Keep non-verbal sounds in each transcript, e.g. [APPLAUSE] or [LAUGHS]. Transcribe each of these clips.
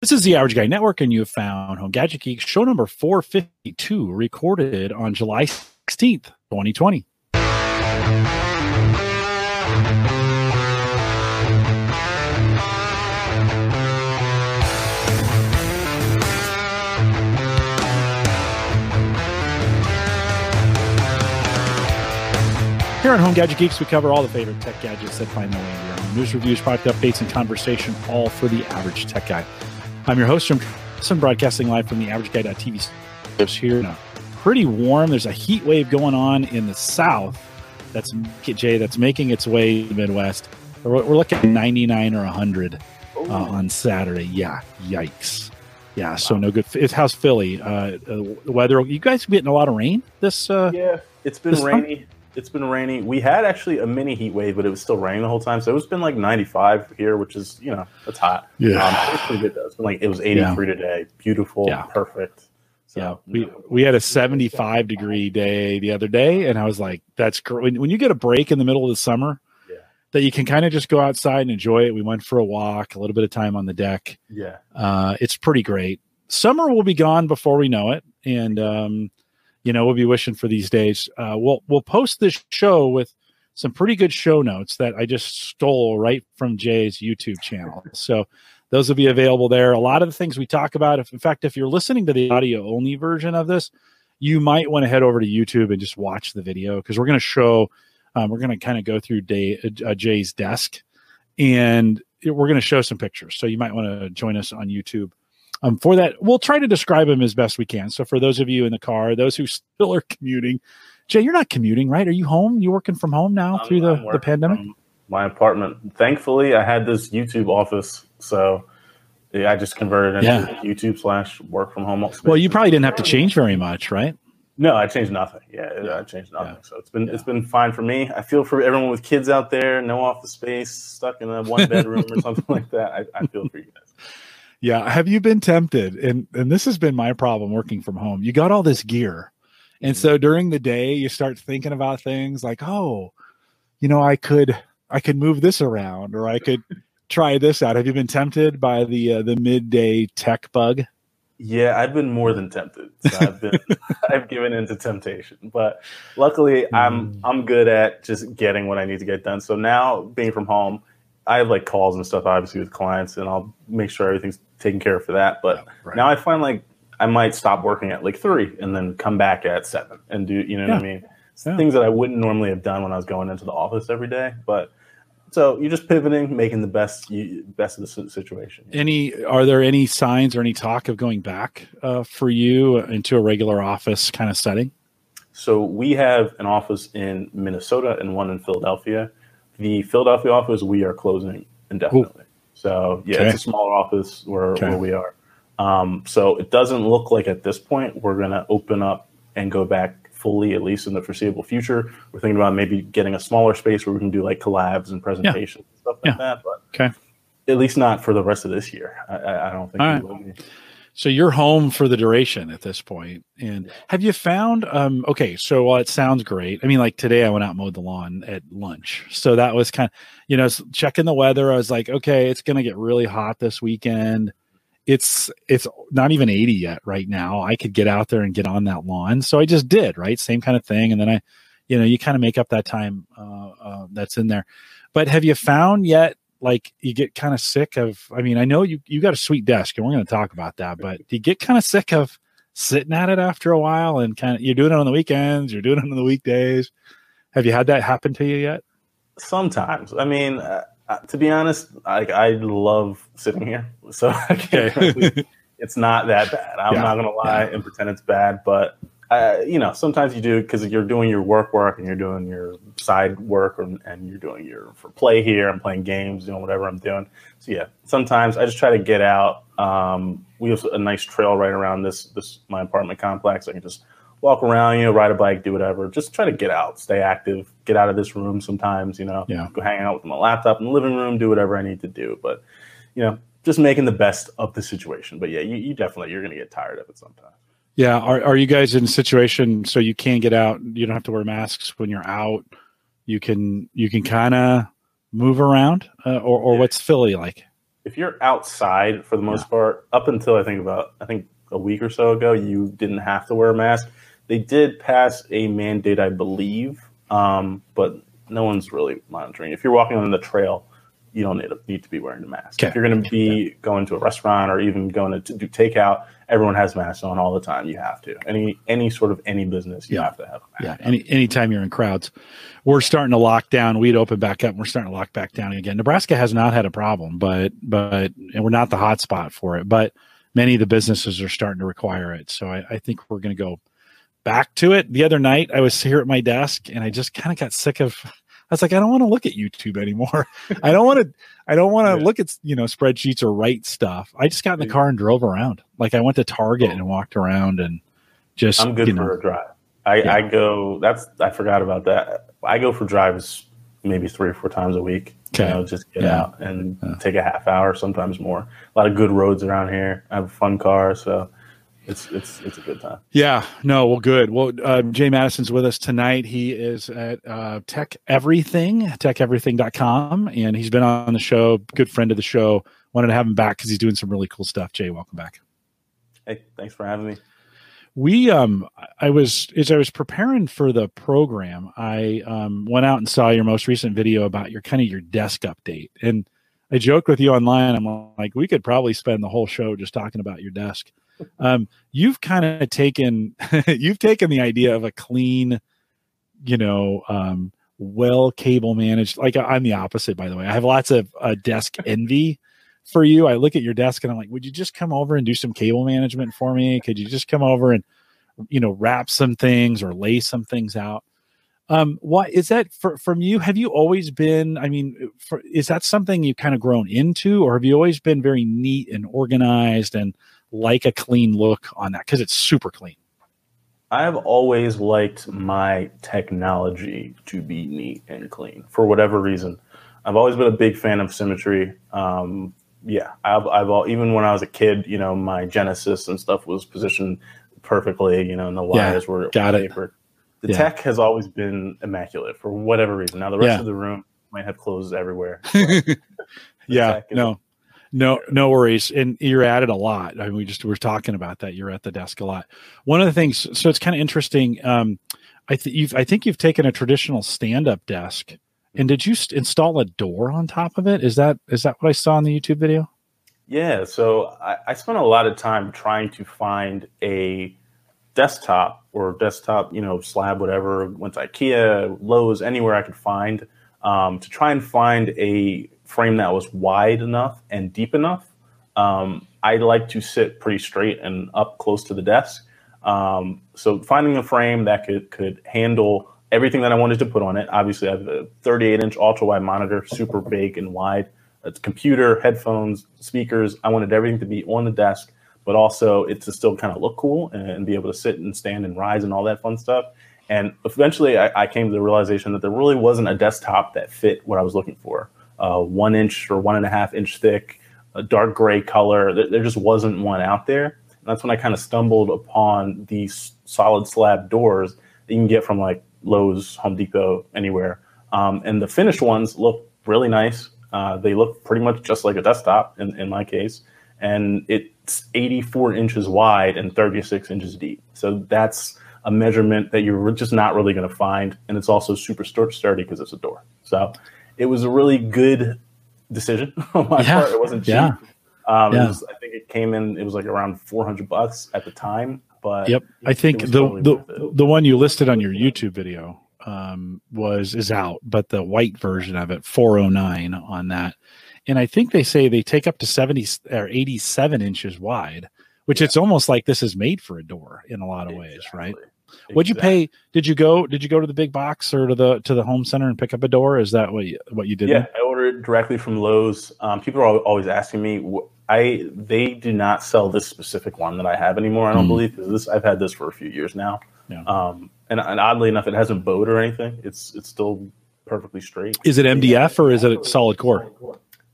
This is the Average Guy Network, and you have found Home Gadget Geek show number 452, recorded on July 16th, 2020. Here on Home Gadget Geeks, we cover all the favorite tech gadgets that find their way into your home. News, reviews, product updates, and conversation, all for the average tech guy. I'm your host, Jim Collison, broadcasting live from the AverageGuy.tv studios here. Now, pretty warm. There's a heat wave going on in the south. That's Jay. That's making its way to the Midwest. We're, we're looking at 99 or 100 uh, on Saturday. Yeah, yikes. Yeah, so no good. It's how's Philly? Uh, uh, weather. You guys getting a lot of rain this? Uh, yeah, it's been rainy it's been rainy. We had actually a mini heat wave, but it was still raining the whole time. So it's been like 95 here, which is you know that's hot. Yeah, um, it's pretty good though. It's been like it was 83 yeah. today. Beautiful, yeah. perfect. So, yeah, we we had a 75 degree day the other day, and I was like, "That's great." When, when you get a break in the middle of the summer, yeah. that you can kind of just go outside and enjoy it. We went for a walk, a little bit of time on the deck. Yeah, uh, it's pretty great. Summer will be gone before we know it, and um, you know we'll be wishing for these days. Uh, we'll we'll post this show with some pretty good show notes that I just stole right from Jay's YouTube channel. So those will be available there. A lot of the things we talk about, if in fact, if you're listening to the audio only version of this, you might want to head over to YouTube and just watch the video because we're going to show, um, we're going to kind of go through Day, uh, Jay's desk and we're going to show some pictures. So you might want to join us on YouTube um, for that, we'll try to describe him as best we can. So for those of you in the car, those who [LAUGHS] still are commuting, Jay, you're not commuting, right? Are you home? You working from home now through the, the pandemic? My apartment. Thankfully, I had this YouTube office, so yeah, I just converted into yeah. YouTube slash work from home. Well, you probably didn't have to change very much, right? No, I changed nothing. Yeah, yeah. I changed nothing. Yeah. So it's been it's been fine for me. I feel for everyone with kids out there, no office space, stuck in a one [LAUGHS] bedroom or something like that. I, I feel for you guys. Yeah. Have you been tempted? And and this has been my problem working from home. You got all this gear. And so mm-hmm. during the day you start thinking about things like, oh, you know, I could I could move this around or I could [LAUGHS] try this out. Have you been tempted by the uh, the midday tech bug? Yeah, I've been more than tempted. So I've been [LAUGHS] I've given into temptation. But luckily I'm mm. I'm good at just getting what I need to get done. So now being from home, I have like calls and stuff obviously with clients and I'll make sure everything's taken care of for that. But right. now I find like I might stop working at like three and then come back at seven and do you know yeah. what I mean? Yeah. Things that I wouldn't normally have done when I was going into the office every day. But so you're just pivoting, making the best best of the situation. Any are there any signs or any talk of going back uh, for you into a regular office kind of setting? So we have an office in Minnesota and one in Philadelphia. The Philadelphia office we are closing indefinitely. Ooh. So yeah, okay. it's a smaller office where, okay. where we are. Um, so it doesn't look like at this point we're going to open up and go back fully, at least in the foreseeable future. We're thinking about maybe getting a smaller space where we can do like collabs and presentations yeah. and stuff like yeah. that. But okay, at least not for the rest of this year. I, I don't think All we will be. So you're home for the duration at this point. And have you found um okay, so while it sounds great. I mean like today I went out and mowed the lawn at lunch. So that was kind of you know, checking the weather. I was like, okay, it's going to get really hot this weekend. It's it's not even 80 yet right now. I could get out there and get on that lawn. So I just did, right? Same kind of thing and then I you know, you kind of make up that time uh, uh that's in there. But have you found yet like you get kind of sick of i mean i know you you got a sweet desk and we're going to talk about that but you get kind of sick of sitting at it after a while and kind of you're doing it on the weekends you're doing it on the weekdays have you had that happen to you yet sometimes i mean uh, uh to be honest like i love sitting here so [LAUGHS] okay. it's not that bad i'm yeah. not going to lie yeah. and pretend it's bad but uh, you know, sometimes you do because you're doing your work work and you're doing your side work and, and you're doing your for play here. I'm playing games, doing whatever I'm doing. So yeah, sometimes I just try to get out. Um, we have a nice trail right around this this my apartment complex. I can just walk around, you know, ride a bike, do whatever. Just try to get out, stay active, get out of this room. Sometimes, you know, yeah. go hang out with my laptop in the living room, do whatever I need to do. But you know, just making the best of the situation. But yeah, you, you definitely you're going to get tired of it sometimes. Yeah. Are, are you guys in a situation so you can get out? You don't have to wear masks when you're out. You can you can kind of move around, uh, or or what's Philly like? if you're outside for the most yeah. part, up until I think about I think a week or so ago, you didn't have to wear a mask. They did pass a mandate, I believe, um, but no one's really monitoring. If you're walking on the trail, you don't need to, need to be wearing a mask. Okay. If you're going to be going to a restaurant or even going to do takeout, everyone has masks on all the time. You have to. Any any sort of any business, you yeah. have to have Yeah. Any anytime you're in crowds, we're starting to lock down. We'd open back up. and We're starting to lock back down again. Nebraska has not had a problem, but but and we're not the hot spot for it. But many of the businesses are starting to require it. So I, I think we're going to go back to it. The other night, I was here at my desk and I just kind of got sick of was like, I don't want to look at YouTube anymore. [LAUGHS] I don't want to. I don't want to yeah. look at you know spreadsheets or write stuff. I just got in the car and drove around. Like I went to Target and walked around and just. I'm good for know, a drive. I, yeah. I go. That's I forgot about that. I go for drives maybe three or four times a week. Okay. You know, just get yeah. out and take a half hour, sometimes more. A lot of good roads around here. I have a fun car, so it's it's it's a good time. Yeah, no, well, good. Well, uh, Jay Mattison's with us tonight. He is at uh, Tech Everything, tekeverything.com, and he's been on the show. Good friend of the show. Wanted to have him back because he's doing some really cool stuff. Jay, welcome back. Hey, thanks for having me. We um, I was as I was preparing for the program, I um went out and saw your most recent video about your kind of your desk update, and I joked with you online. I'm like, we could probably spend the whole show just talking about your desk um, you've kind of taken [LAUGHS] you've taken the idea of a clean, you know, um, well cable managed. Like I'm the opposite, by the way. I have lots of uh, desk [LAUGHS] envy for you. I look at your desk and I'm like, would you just come over and do some cable management for me? Could you just come over and you know wrap some things or lay some things out? Um, what is that for, from you? Have you always been? I mean, for, is that something you've kind of grown into, or have you always been very neat and organized and like a clean look on that because it's super clean. I've always liked my technology to be neat and clean for whatever reason. I've always been a big fan of symmetry. Um, yeah, I've, I've all, even when I was a kid, you know, my Genesis and stuff was positioned perfectly. You know, and the wires yeah, were got papered. It. The yeah. tech has always been immaculate for whatever reason. Now the rest yeah. of the room might have clothes everywhere. [LAUGHS] yeah, no, no, no worries. And you're at it a lot. I mean, we just were talking about that. You're at the desk a lot. One of the things, so it's kind of interesting. Um, I think you've, I think you've taken a traditional stand-up desk, and did you st- install a door on top of it? Is that is that what I saw in the YouTube video? Yeah. So I, I spent a lot of time trying to find a desktop or desktop, you know, slab, whatever. Went to IKEA, Lowe's, anywhere I could find um, to try and find a frame that was wide enough and deep enough. Um, I like to sit pretty straight and up close to the desk. Um, so finding a frame that could could handle everything that I wanted to put on it. Obviously, I have a 38 inch ultra wide monitor, super big and wide. It's computer, headphones, speakers. I wanted everything to be on the desk, but also it to still kind of look cool and be able to sit and stand and rise and all that fun stuff. And eventually, I, I came to the realization that there really wasn't a desktop that fit what I was looking for uh, one inch or one and a half inch thick, a dark gray color. There just wasn't one out there. And that's when I kind of stumbled upon these solid slab doors that you can get from like Lowe's, Home Depot, anywhere. Um, and the finished ones look really nice. Uh, they look pretty much just like a desktop in, in my case. And it's 84 inches wide and 36 inches deep. So that's a measurement that you're just not really going to find. And it's also super sturdy because it's a door. So it was a really good decision [LAUGHS] on my yeah. part. It wasn't cheap. Yeah. Um, yeah. Was, I think it came in. It was like around four hundred bucks at the time. But yep, I think the totally the the one you listed on your YouTube video um, was is out, but the white version of it four oh nine on that, and I think they say they take up to seventy or eighty seven inches wide, which yeah. it's almost like this is made for a door in a lot of exactly. ways, right? What'd you pay? Did you go? Did you go to the big box or to the to the home center and pick up a door? Is that what you, what you did? Yeah, I ordered directly from Lowe's. Um, people are always asking me. I they do not sell this specific one that I have anymore. I don't mm. believe because this I've had this for a few years now. Yeah. Um, and, and oddly enough, it hasn't bowed or anything. It's it's still perfectly straight. Is it MDF or is it solid core?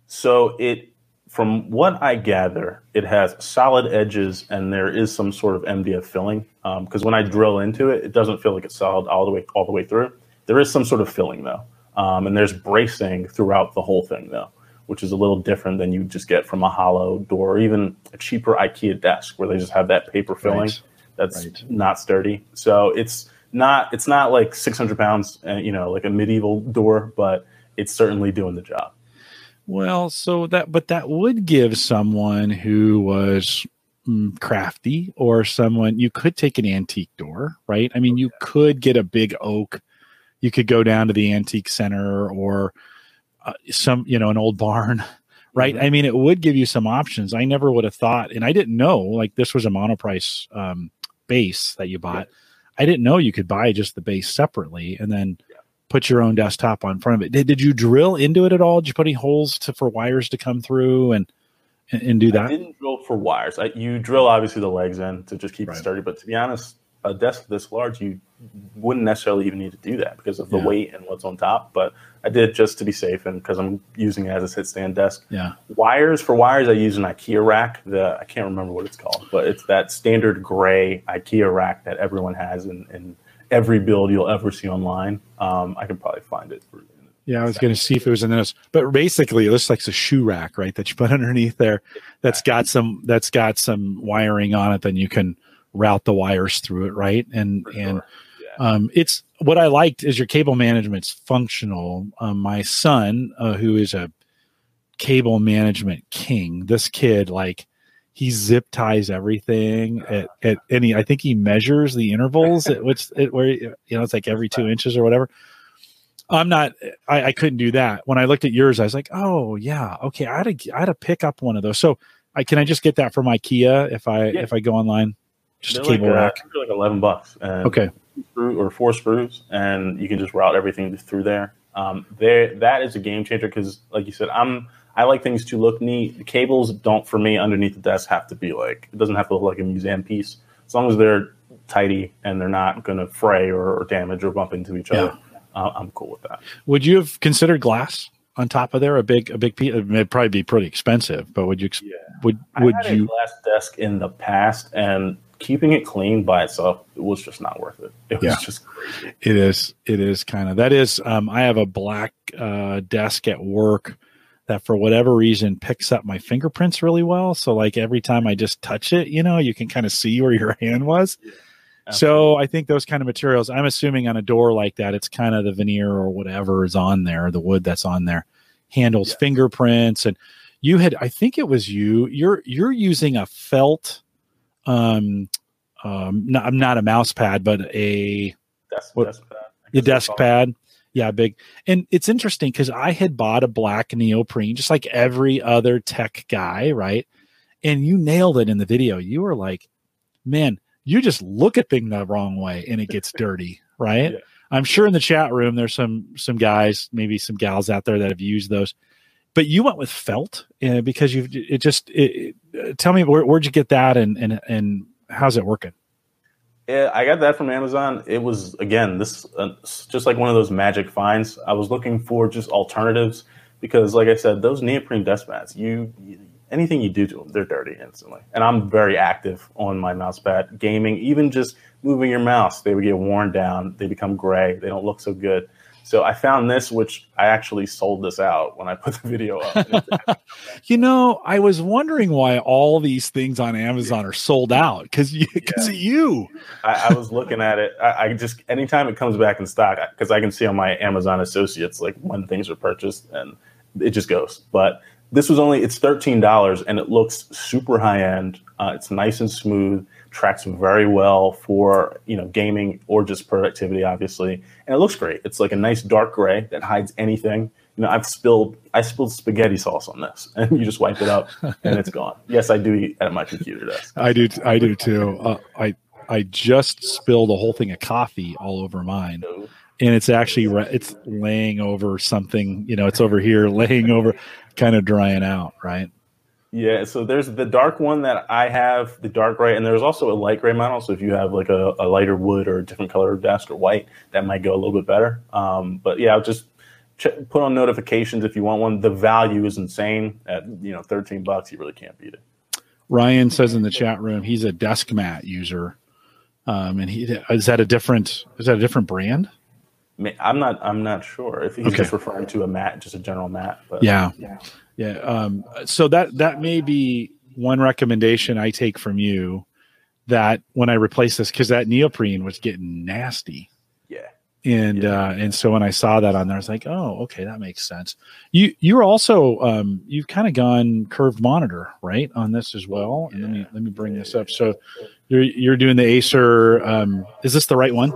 So it from what I gather, it has solid edges and there is some sort of MDF filling. Because um, when I drill into it, it doesn't feel like it's solid all the way all the way through. There is some sort of filling though, um, and there's bracing throughout the whole thing though, which is a little different than you just get from a hollow door or even a cheaper IKEA desk where they just have that paper filling right. that's right. not sturdy. So it's not it's not like 600 pounds, uh, you know, like a medieval door, but it's certainly doing the job. Well, so that but that would give someone who was mm, crafty or someone you could take an antique door, right? I mean, you could get a big oak. You could go down to the antique center or uh, some, you know, an old barn, [LAUGHS] right? Mm-hmm. I mean, it would give you some options. I never would have thought, and I didn't know like this was a monoprice um, base that you bought. Yeah. I didn't know you could buy just the base separately and then. Put your own desktop on front of it. Did, did you drill into it at all? Did you put any holes to for wires to come through and and, and do that? I didn't drill for wires. I, you drill obviously the legs in to just keep right. it sturdy. But to be honest, a desk this large, you wouldn't necessarily even need to do that because of the yeah. weight and what's on top. But I did just to be safe and because I'm using it as a sit stand desk. Yeah. Wires for wires, I use an IKEA rack. The I can't remember what it's called, but it's that standard gray IKEA rack that everyone has in, in every build you'll ever see online. Um, I can probably find it. yeah, I was going to see if it was in this, but basically, it looks like a shoe rack, right? That you put [LAUGHS] underneath there. That's got some. That's got some wiring on it. Then you can route the wires through it, right? And sure. and yeah. um, it's what I liked is your cable management's functional. Um, my son, uh, who is a cable management king, this kid like he zip ties everything at, at any. I think he measures the intervals at which [LAUGHS] it, where you know it's like every two inches or whatever. I'm not. I, I couldn't do that. When I looked at yours, I was like, oh yeah, okay. I had to I had to pick up one of those. So I can I just get that from IKEA if I yeah. if I go online. Just a cable like, rack. Uh, like eleven bucks. And okay. Screw or four screws, and you can just route everything through there. Um, there, that is a game changer because, like you said, I'm I like things to look neat. The cables don't, for me, underneath the desk have to be like it doesn't have to look like a museum piece. As long as they're tidy and they're not going to fray or, or, damage or bump into each other, yeah. uh, I'm cool with that. Would you have considered glass on top of there? A big, a big piece. It would probably be pretty expensive, but would you? Yeah. Would would you? glass desk in the past, and keeping it clean by itself it was just not worth it. It was yeah. just crazy. It is. It is kind of that is. Um, I have a black uh, desk at work that for whatever reason picks up my fingerprints really well. So like every time I just touch it, you know, you can kind of see where your [LAUGHS] hand was. Yeah. So I think those kind of materials, I'm assuming on a door like that, it's kind of the veneer or whatever is on there, the wood that's on there handles yeah. fingerprints. And you had, I think it was you, you're, you're using a felt um, um, not, I'm not a mouse pad, but a desk, what, desk pad. The desk pad. Yeah, big. And it's interesting because I had bought a black neoprene, just like every other tech guy, right? And you nailed it in the video. You were like, man, you just look at things the wrong way and it gets [LAUGHS] dirty, right? Yeah. I'm sure in the chat room there's some some guys, maybe some gals out there that have used those but you went with felt uh, because you it just it, it, tell me where, would you get that and and and how's it working yeah, I got that from Amazon. It was again this uh, just like one of those magic finds. I was looking for just alternatives because, like I said, those neoprene desk mats, you, you anything you do to them, they're dirty instantly. And I'm very active on my mouse pad, gaming, even just moving your mouse, they would get worn down, they become gray, they don't look so good. So I found this, which I actually sold this out when I put the video up. [LAUGHS] [LAUGHS] you know, I was wondering why all these things on Amazon are sold out because you, because yeah. of you. I, I, was looking at it. I, I, just anytime it comes back in stock, because I can see on my Amazon associates like when things are purchased, and it just goes. But this was only it's thirteen dollars, and it looks super high end. Uh, it's nice and smooth tracks very well for you know gaming or just productivity, obviously, and it looks great. It's like a nice dark gray that hides anything. You know, I've spilled I spilled spaghetti sauce on this, [LAUGHS] and you just wipe it up, and it's gone. [LAUGHS] Yes, I do eat at my computer desk. I do. I do too. Uh, I I just spilled a whole thing of coffee all over mine. And it's actually it's laying over something, you know, it's over here [LAUGHS] laying over, kind of drying out, right? Yeah, so there's the dark one that I have, the dark gray, and there's also a light gray model. So if you have like a, a lighter wood or a different color desk or white, that might go a little bit better. Um, but yeah, I'll just ch- put on notifications if you want one. The value is insane at you know 13 bucks. You really can't beat it. Ryan says in the chat room he's a desk mat user, um, and he is that a different is that a different brand? I'm not. I'm not sure if he's okay. just referring to a mat, just a general mat. But yeah, yeah. Yeah. Um, so that that may be one recommendation I take from you that when I replace this, because that neoprene was getting nasty. Yeah. And yeah. uh and so when I saw that on there, I was like, oh, okay, that makes sense. You you're also um you've kind of gone curved monitor, right, on this as well. And let me let me bring this up. So you're you're doing the Acer um is this the right one?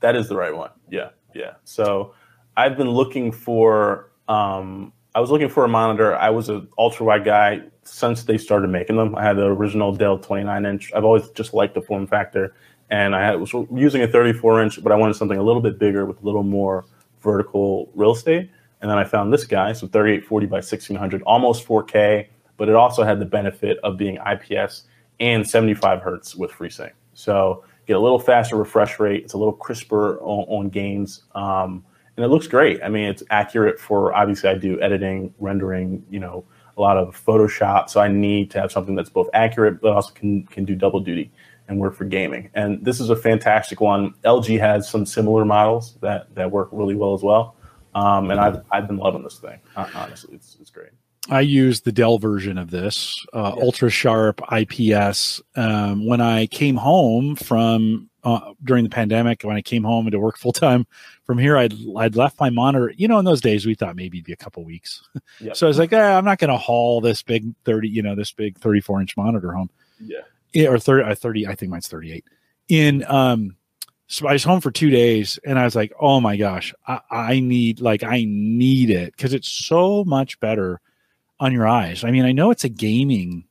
That is the right one. Yeah. Yeah. So I've been looking for um I was looking for a monitor. I was an ultra wide guy since they started making them. I had the original Dell 29 inch. I've always just liked the form factor, and I had, was using a 34 inch, but I wanted something a little bit bigger with a little more vertical real estate. And then I found this guy, so 3840 by 1600, almost 4K, but it also had the benefit of being IPS and 75 hertz with FreeSync. So get a little faster refresh rate. It's a little crisper on, on games. Um, and it looks great. I mean, it's accurate for obviously I do editing, rendering, you know, a lot of Photoshop. So I need to have something that's both accurate but also can can do double duty and work for gaming. And this is a fantastic one. LG has some similar models that that work really well as well. Um, and I've I've been loving this thing. Honestly, it's it's great. I use the Dell version of this, uh, yeah. ultra sharp IPS. Um, when I came home from uh, during the pandemic, when I came home and to work [LAUGHS] full time from here, I'd I'd left my monitor. You know, in those days, we thought maybe it'd be a couple weeks. [LAUGHS] Yep. so I was like, eh, I'm not going to haul this big thirty, you know, this big 34 inch monitor home. Yeah, or 30, uh, 30 I think mine's 38. In um, so I was home for two days, and I was like, oh my gosh, I, I need like I need it because it's so much better on your eyes. I mean, I know it's a gaming,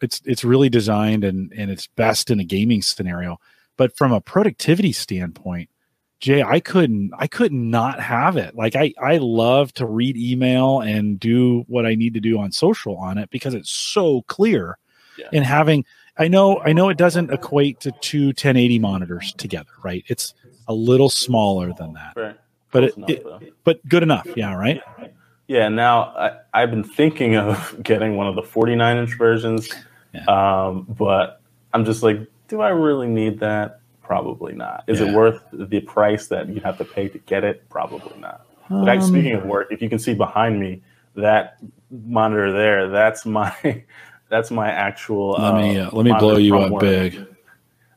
it's it's really designed and and it's best in a gaming scenario, but from a productivity standpoint, Jay, I couldn't I could not have it. Like I I love to read email and do what I need to do on social on it because it's so clear. Yeah. And having I know I know it doesn't equate to two 1080 monitors together, right? It's a little smaller than that. Right. But it, enough, it but good enough, yeah, right? Yeah. Yeah, now I, I've been thinking of [LAUGHS] getting one of the 49 inch versions, yeah. um, but I'm just like, do I really need that? Probably not. Is yeah. it worth the price that you have to pay to get it? Probably not. Um, like, speaking of work, if you can see behind me, that monitor there, that's my [LAUGHS] that's my actual. Let me uh, let me blow you up work. big.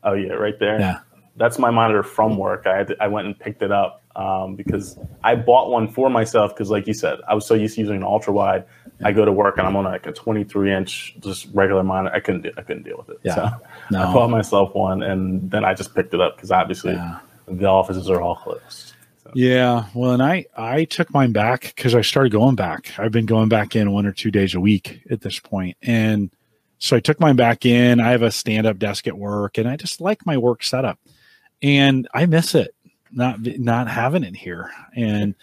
Oh yeah, right there. Yeah, that's my monitor from work. I to, I went and picked it up um, because I bought one for myself because, like you said, I was so used to using an ultra wide. I go to work and I'm on like a 23 inch just regular monitor. I couldn't do, I couldn't deal with it. Yeah. So no. I bought myself one and then I just picked it up because obviously yeah. the offices are all closed. So. Yeah, well, and I I took mine back because I started going back. I've been going back in one or two days a week at this point, and so I took mine back in. I have a stand up desk at work, and I just like my work setup, and I miss it not not having it here. And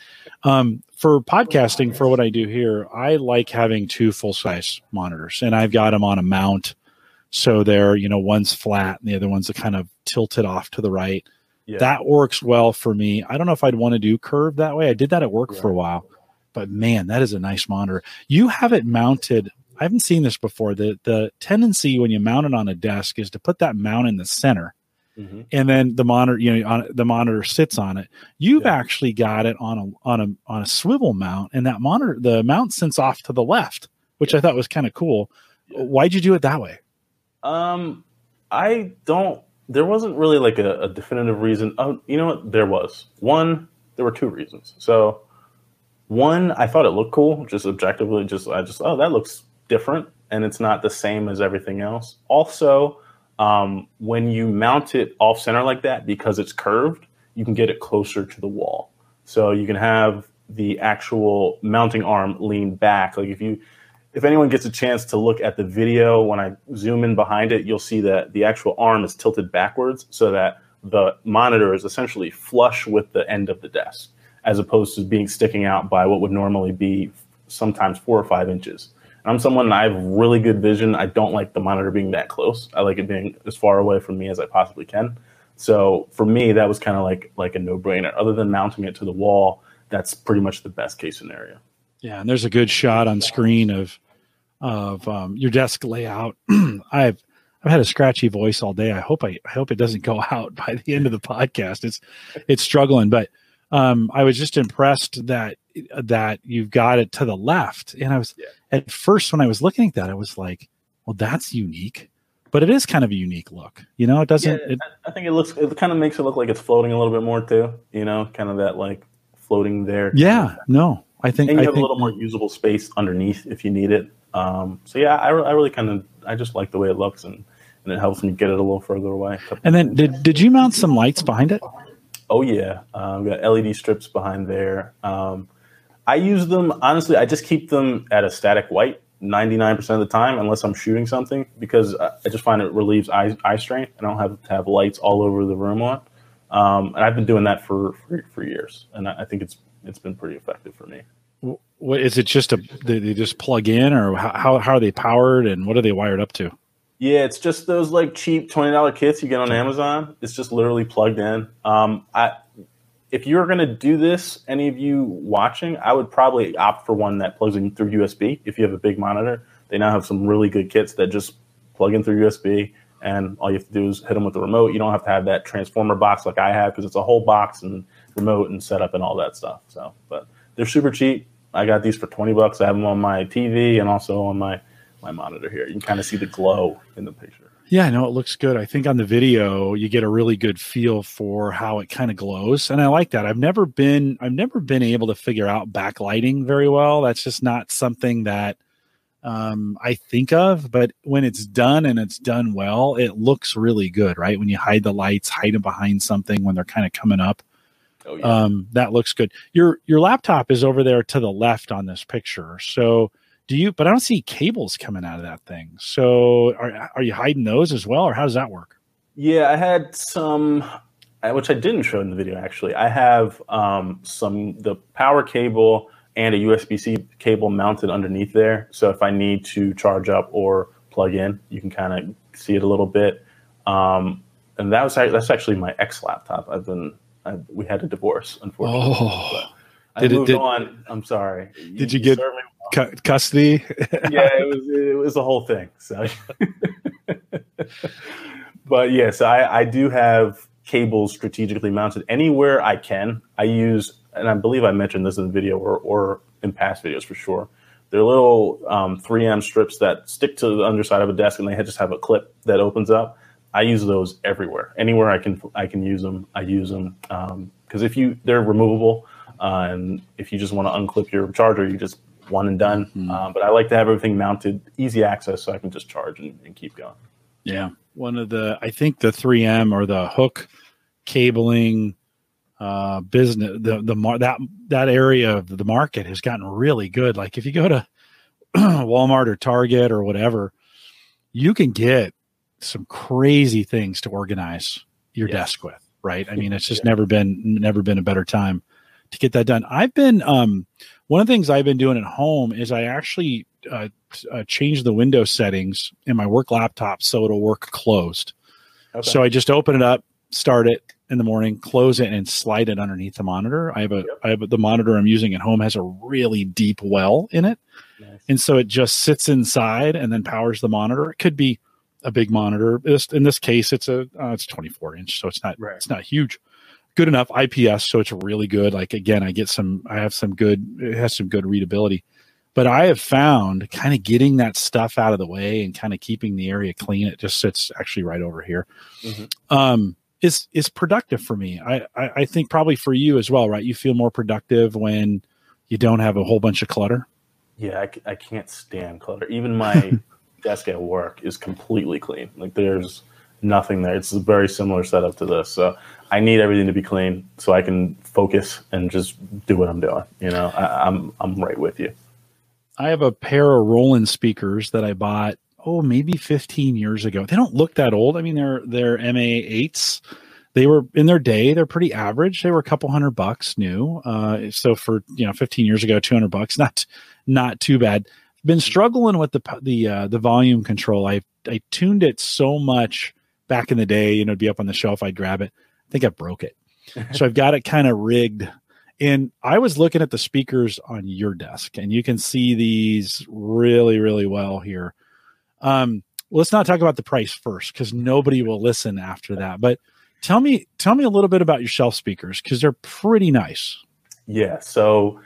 um, for podcasting, for what I do here, I like having two full size monitors, and I've got them on a mount, so they're you know one's flat and the other one's kind of tilted off to the right. Yeah. That works well for me. I don't know if I'd want to do curve that way. I did that at work yeah. for a while, but man, that is a nice monitor. You have it mounted. I haven't seen this before. The the tendency when you mount it on a desk is to put that mount in the center Mm-hmm. and then the monitor you know on, the monitor sits on it you've yeah. actually got it on a on a on a swivel mount and that monitor the mount sits off to the left which yeah. i thought was kind of cool yeah. why'd you do it that way um i don't there wasn't really like a, a definitive reason oh you know what there was one there were two reasons so one i thought it looked cool just objectively just i just oh that looks different and it's not the same as everything else also um, when you mount it off center like that, because it's curved, you can get it closer to the wall. So you can have the actual mounting arm lean back. Like if you, if anyone gets a chance to look at the video, when I zoom in behind it, you'll see that the actual arm is tilted backwards so that the monitor is essentially flush with the end of the desk, as opposed to being sticking out by what would normally be sometimes four or five inches. I'm someone I have really good vision. I don't like the monitor being that close. I like it being as far away from me as I possibly can. So for me, that was kind of like like a no brainer. Other than mounting it to the wall, that's pretty much the best case scenario. Yeah, and there's a good shot on screen of of um, your desk layout. [CLEARS THROAT] I've I've had a scratchy voice all day. I hope I, I hope it doesn't go [LAUGHS] out by the end of the podcast. It's it's struggling, but um, I was just impressed that that you've got it to the left. And I was yeah. at first when I was looking at that, I was like, well, that's unique. But it is kind of a unique look, you know. It doesn't. Yeah, it, I think it looks. It kind of makes it look like it's floating a little bit more too. You know, kind of that like floating there. Yeah. No, I think. And you I have think, a little more usable space underneath if you need it. Um, so yeah, I, I really kind of I just like the way it looks and and it helps me get it a little further away. And then did did you mount some lights behind it? Oh yeah, um, got LED strips behind there. Um, I use them honestly. I just keep them at a static white 99% of the time, unless I'm shooting something, because I just find it relieves eye, eye strain. I don't have to have lights all over the room on. Um, and I've been doing that for, for, for years, and I, I, think it's it's been pretty effective for me. What is it? Just a they, they just plug in, or how how are they powered, and what are they wired up to? Yeah, it's just those like cheap twenty dollar kits you get on Amazon. It's just literally plugged in. Um, I if you're going to do this, any of you watching, I would probably opt for one that plugs in through USB. If you have a big monitor, they now have some really good kits that just plug in through USB, and all you have to do is hit them with the remote. You don't have to have that transformer box like I have because it's a whole box and remote and setup and all that stuff. So, but they're super cheap. I got these for twenty bucks. I have them on my TV and also on my my monitor here. You can kind of see the glow in the picture. Yeah, I know it looks good. I think on the video you get a really good feel for how it kind of glows, and I like that. I've never been I've never been able to figure out backlighting very well. That's just not something that um, I think of. But when it's done and it's done well, it looks really good, right? When you hide the lights, hide them behind something when they're kind of coming up. Oh, yeah. um, that looks good. Your your laptop is over there to the left on this picture, so do you? But I don't see cables coming out of that thing. So are are you hiding those as well, or how does that work? Yeah, I had some, which I didn't show in the video. Actually, I have um, some the power cable and a USB C cable mounted underneath there. So if I need to charge up or plug in, you can kind of see it a little bit. Um, and that was that's actually my ex laptop. I've been I, we had a divorce, unfortunately. Oh. I did moved it, did, on. I'm sorry. Did you, you get cu- custody? [LAUGHS] yeah, it was it was a whole thing. So, [LAUGHS] but yes, yeah, so I, I do have cables strategically mounted anywhere I can. I use, and I believe I mentioned this in the video or, or in past videos for sure. They're little um, 3M strips that stick to the underside of a desk, and they just have a clip that opens up. I use those everywhere, anywhere I can. I can use them. I use them because um, if you, they're removable, uh, and if you just want to unclip your charger, you just one and done. Mm-hmm. Uh, but I like to have everything mounted, easy access, so I can just charge and, and, keep going. Yeah, one of the I think the 3M or the hook cabling uh, business, the the mar- that that area of the market has gotten really good. Like if you go to [CLEARS THROAT] Walmart or Target or whatever, you can get some crazy things to organize your yes. desk with. Right? I [LAUGHS] mean, it's just yeah. never been never been a better time to get that done. I've been um, one of the things I've been doing at home is I actually uh, uh, change the window settings in my work laptop so it'll work closed. Okay. So I just open it up, start it in the morning, close it, and slide it underneath the monitor. I have a, yep. I have a, the monitor I'm using at home has a really deep well in it, nice. and so it just sits inside and then powers the monitor. It could be a big monitor. in this case, it's a uh, it's 24 inch, so it's not right. it's not huge good enough IPS, so it's really good. Like again, I get some, I have some good, it has some good readability. But I have found kind of getting that stuff out of the way and kind of keeping the area clean. It just sits actually right over here. Mm-hmm. Um, is is productive for me. I, I I think probably for you as well, right? You feel more productive when you don't have a whole bunch of clutter. Yeah, I, I can't stand clutter. Even my [LAUGHS] desk at work is completely clean. Like there's nothing there. It's a very similar setup to this. So I need everything to be clean so I can focus and just do what I'm doing. You know, I, I'm I'm right with you. I have a pair of Roland speakers that I bought oh maybe 15 years ago. They don't look that old. I mean they're they're MA8s. They were in their day, they're pretty average. They were a couple hundred bucks new. Uh, so for you know 15 years ago, 200 bucks, [LAUGHS] not not too bad. Been struggling with the the uh, the volume control. I I tuned it so much back in the day. You know, it'd be up on the shelf. I'd grab it think I broke it. [LAUGHS] so I've got it kind of rigged. And I was looking at the speakers on your desk, and you can see these really, really well here. Um, let's not talk about the price first because nobody will listen after that. But tell me, tell me a little bit about your shelf speakers because they're pretty nice. Yeah. So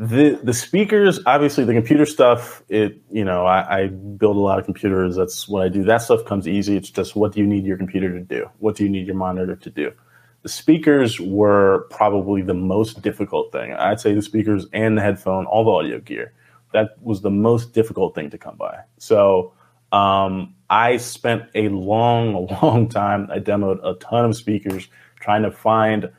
the the speakers, obviously, the computer stuff. It you know, I, I, build a lot of computers. That's what I do. That stuff comes easy. It's just what do you need your computer to do? What do you need your monitor to do? The speakers were probably the most difficult thing. I'd say the speakers and the headphone, all the audio gear. That was the most difficult thing to come by. So um, I spent a long, [LAUGHS] long time. I demoed a ton of speakers trying to find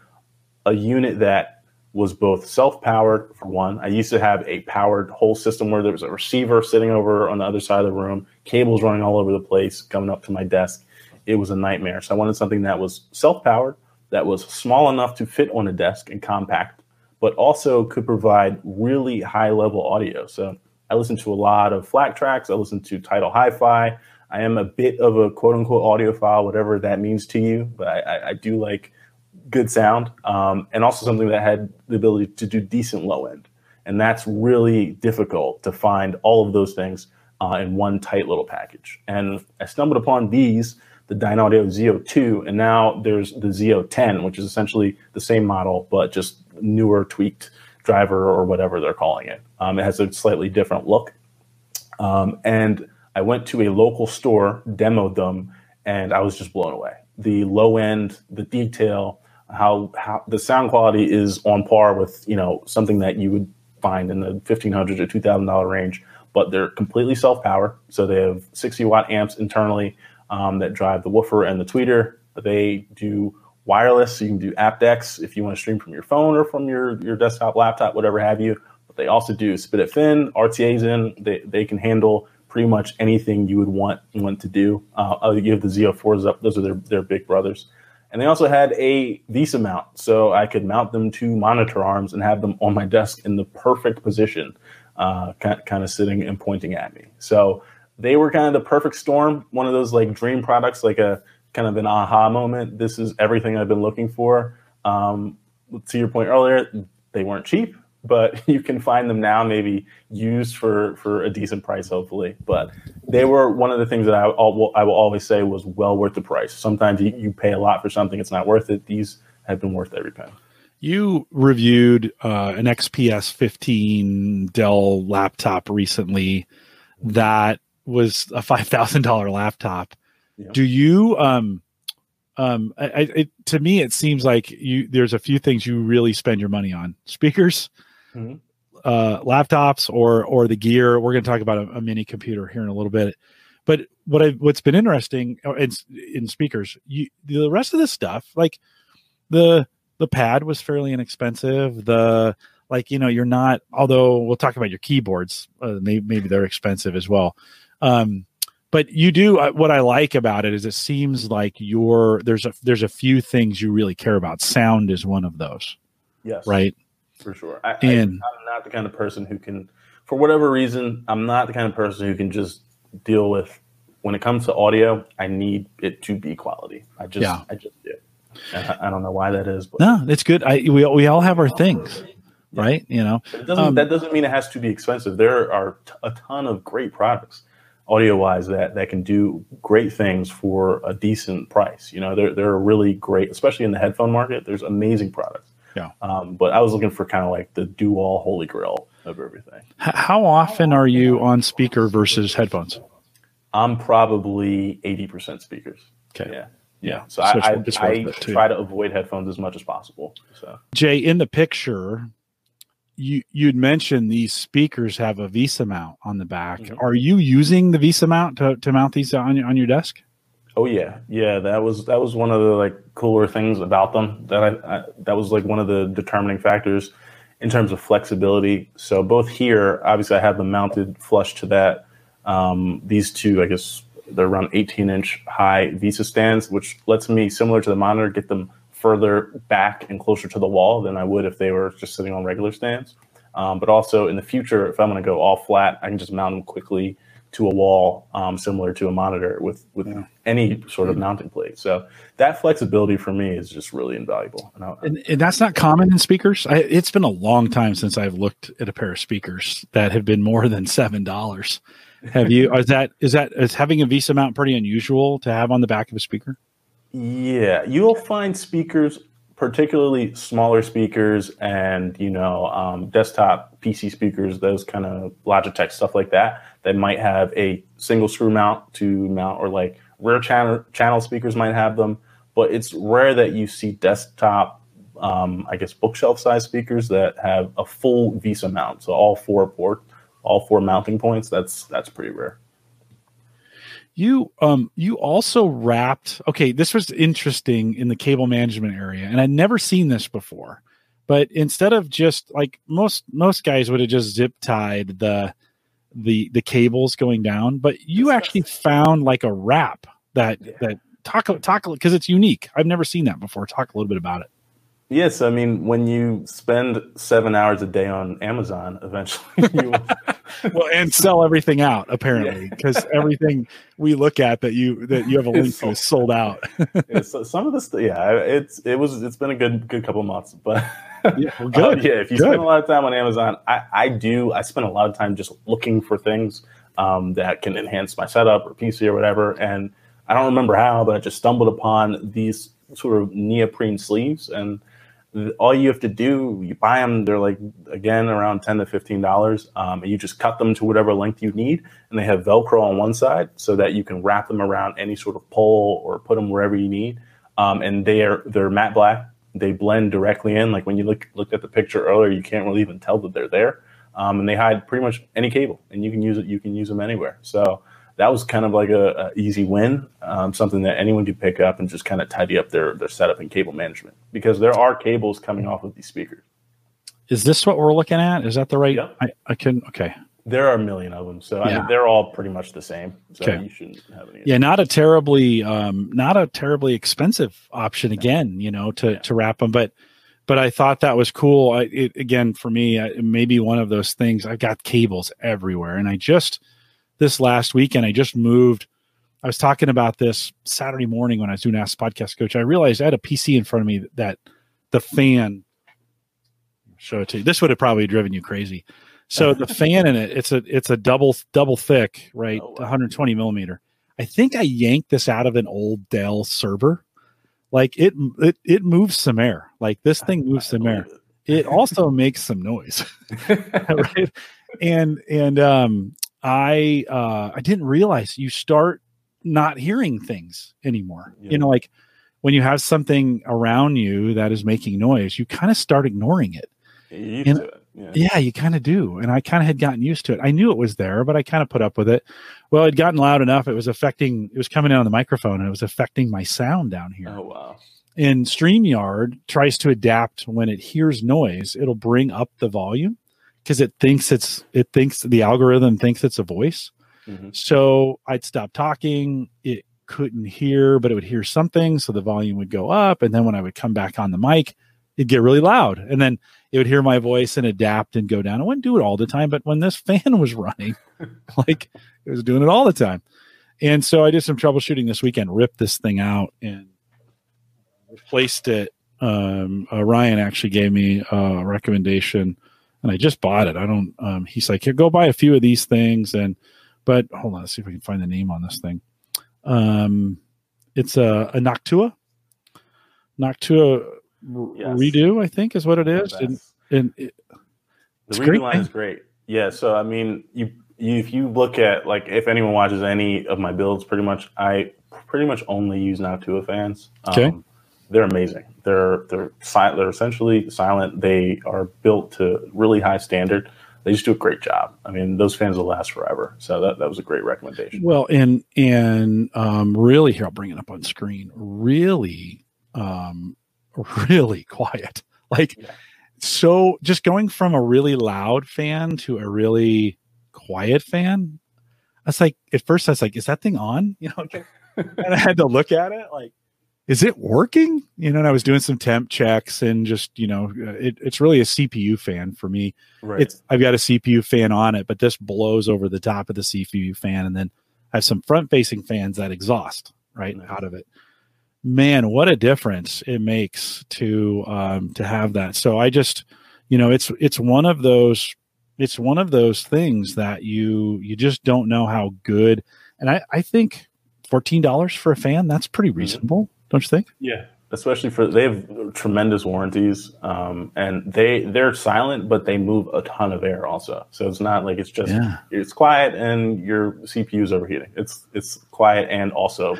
a unit that was both self-powered for one. I used to have a powered whole system where there was a receiver sitting over on the other side of the room, cables running all over the place, coming up to my desk. It was a nightmare. So I wanted something that was self-powered, that was small enough to fit on a desk and compact, but also could provide really high-level audio. So I listen to a lot of FLAC tracks. I listen to Tidal Hi-Fi. I am a bit of a quote-unquote audiophile, whatever that means to you, but I, I, I do like good sound, um, and also something that had the ability to do decent low end. And that's really difficult to find all of those things uh, in one tight little package. And I stumbled upon these, the Dynaudio Xeo 2, and now there's the Xeo 10, which is essentially the same model, but just newer, tweaked driver or whatever they're calling it. Um, it has a slightly different look. Um, and I went to a local store, demoed them, and I was just blown away. The low end, the detail, how how the sound quality is on par with you know something that you would find in the fifteen hundred to two thousand dollar range, but they're completely self power. So they have sixty watt amps internally um, that drive the woofer and the tweeter. They do wireless, so you can do aptX if you want to stream from your phone or from your your desktop, laptop, whatever have you. But they also do spit it fin, RCAs in. They they can handle pretty much anything you would want want to do. Uh, you have the Xeo fours up; those are their their big brothers. And they also had a VESA mount, so I could mount them to monitor arms and have them on my desk in the perfect position, uh, kind of sitting and pointing at me. So they were kind of the perfect storm, one of those like dream products, like a kind of an aha moment. This is everything I've been looking for. Um, to your point earlier, they weren't cheap but [LAUGHS] you can find them now maybe used for for a decent price hopefully. But they were one of the things that I, will, I will always say was well worth the price. Sometimes you, you pay a lot for something it's not worth it. These have been worth every penny. You reviewed uh, an xps 15 dell laptop recently. That was a $5000 laptop. Yeah. do you um um I, I, to me it seems like you there's a few things you really spend your money on. Speakers mm-hmm. uh, laptops or or the gear. We're going to talk about a, a, mini computer here in a little bit. But what I what's been interesting uh, in, in speakers, you, the rest of this stuff, like the the pad was fairly inexpensive. The like you know you're not. Although we'll talk about your keyboards, uh, maybe, maybe they're expensive as well. Um, but you do uh, what I like about it is it seems like you're there's a there's a few things you really care about. Sound is one of those. Yes. Right for sure. I, and I, I'm not the kind of person who can, for whatever reason, I'm not the kind of person who can just deal with. When it comes to audio, I need it to be quality. I just, yeah. I just do. I, I don't know why that is. But. No, it's good. I we we all have our things, yeah. right? You know, doesn't, um, that doesn't mean it has to be expensive. There are t- a ton of great products audio wise that that can do great things for a decent price. You know, there there are really great, especially in the headphone market. There's amazing products. Yeah. Um, but I was looking for kind of like the do all holy grail of everything. How often are you on speaker versus headphones? I'm probably 80% speakers. Okay. Yeah. Yeah. So, so I, I, I try to avoid headphones as much as possible. So Jay, in the picture, you you'd mentioned these speakers have a VESA mount on the back. Mm-hmm. Are you using the VESA mount to, to mount these on your on your desk? Oh yeah, yeah. That was that was one of the like cooler things about them. That I, I, that was like one of the determining factors in terms of flexibility. So both here, obviously, I have them mounted flush to that. Um, these two, I guess, they're around 18 inch high VESA stands, which lets me, similar to the monitor, get them further back and closer to the wall than I would if they were just sitting on regular stands. Um, but also in the future, if I'm going to go all flat, I can just mount them quickly to a wall, um, similar to a monitor with with yeah. any sort of mounting plate. So that flexibility for me is just really invaluable. And, and, and that's not common in speakers. I, it's been a long time since I've looked at a pair of speakers that have been more than seven dollars. Have you? [LAUGHS] is that is that is having a VESA mount pretty unusual to have on the back of a speaker? Yeah, you'll find speakers particularly smaller speakers and you know um, desktop PC speakers, those kind of Logitech stuff like that, that might have a single screw mount to mount, or like rear channel channel speakers might have them. But it's rare that you see desktop, um, I guess, bookshelf size speakers that have a full VESA mount, so all four port, all four mounting points. That's that's pretty rare. You um you also wrapped okay, this was interesting in the cable management area, and I'd never seen this before. But instead of just like most most guys would have just zip tied the the the cables going down, but you actually found like a wrap that yeah. that talk talk because it's unique. I've never seen that before. Talk a little bit about it. Yes, I mean when you spend seven hours a day on Amazon, eventually [LAUGHS] you [LAUGHS] well, and sell everything out apparently because yeah. everything we look at that you that you have a link to is sold out. yeah, so some of this, yeah, it's it was it's been a good good couple months, but yeah, well, [LAUGHS] good. Uh, yeah, if you good. spend a lot of time on Amazon, I I do I spend a lot of time just looking for things um, that can enhance my setup or PC or whatever, and I don't remember how, but I just stumbled upon these sort of neoprene sleeves and all you have to do, you buy them. They're like again around ten to fifteen dollars, um, and you just cut them to whatever length you need. And they have Velcro on one side so that you can wrap them around any sort of pole or put them wherever you need. Um, and they are they're matte black. They blend directly in. Like when you look looked at the picture earlier, you can't really even tell that they're there. Um, and they hide pretty much any cable, and you can use it. You can use them anywhere. So that was kind of like a, a easy win, um, something that anyone could pick up and just kind of tidy up their their setup and cable management because there are cables coming off of these speakers. Is this what we're looking at? Is that the right? Yep. I, I can okay. There are a million of them, so yeah. I mean, they're all pretty much the same. So okay. you shouldn't have any. Yeah, not a terribly, um, not a terribly expensive option. Again, you know, to yeah. to wrap them, but but I thought that was cool. I, it, again, for me, maybe one of those things. I've got cables everywhere, and I just this last weekend. I just moved. I was talking about this Saturday morning when I was doing Ask Podcast Coach. I realized I had a PC in front of me that the fan show it to you. This would have probably driven you crazy. So the [LAUGHS] fan in it, it's a it's a double double thick, right, oh, wow. 120 millimeter. I think I yanked this out of an old Dell server. Like it it it moves some air. Like this thing moves some air. It also [LAUGHS] makes some noise. [LAUGHS] right? And and um I uh, I didn't realize you start not hearing things anymore. Yeah. You know, like when you have something around you that is making noise, you kind of start ignoring it. And, it. Yeah. yeah. you kind of do. And I kind of had gotten used to it. I knew it was there, but I kind of put up with it. Well, it gotten loud enough. It was affecting, it was coming in on the microphone and it was affecting my sound down here. Oh, wow. And StreamYard tries to adapt when it hears noise, it'll bring up the volume because it thinks it's it thinks the algorithm thinks it's a voice. Mm-hmm. So I'd stop talking. It couldn't hear, but it would hear something. So the volume would go up. And then when I would come back on the mic, it'd get really loud. And then it would hear my voice and adapt and go down. I wouldn't do it all the time, but when this [LAUGHS] fan was running, [LAUGHS] like it was doing it all the time. And so I did some troubleshooting this weekend, ripped this thing out and replaced it. Um, uh, Ryan actually gave me a recommendation and I just bought it. I don't. Um, he's like, here, go buy a few of these things, and but hold on, let's see if we can find the name on this thing. Um, it's a, a Noctua, Noctua yes. redux, I think is what it is, and, and it, the redux great, line is great. Yeah, so I mean, you, you if you look at like if anyone watches any of my builds, pretty much I pretty much only use Noctua fans. Okay. Um, they're amazing. They're they're silent. They're essentially silent. They are built to really high standard. They just do a great job. I mean, those fans will last forever. So that, that was a great recommendation. Well, and and um, really here, I'll bring it up on screen. Really, um, really [LAUGHS] quiet. Like yeah. so, just going from a really loud fan to a really quiet fan. I was like, at first, I was like, "Is that thing on?" [LAUGHS] You know, and I had to look at it like is it working? You know, and I was doing some temp checks and just, you know, uh, it, it's really a CPU fan for me. Right. It's I've got a CPU fan on it, but this blows over the top of the CPU fan, and then I have some front facing fans that exhaust right nice. out of it. Man, what a difference it makes to um, to have that. So I just, you know, it's it's one of those it's one of those things that you you just don't know how good. And I I think fourteen dollars for a fan that's pretty mm-hmm. reasonable. Mm-hmm don't you think? Yeah, especially for they have tremendous warranties, um, and they they're silent, but they move a ton of air also. So it's not like it's just yeah. it's quiet and your CPU is overheating. It's it's quiet and also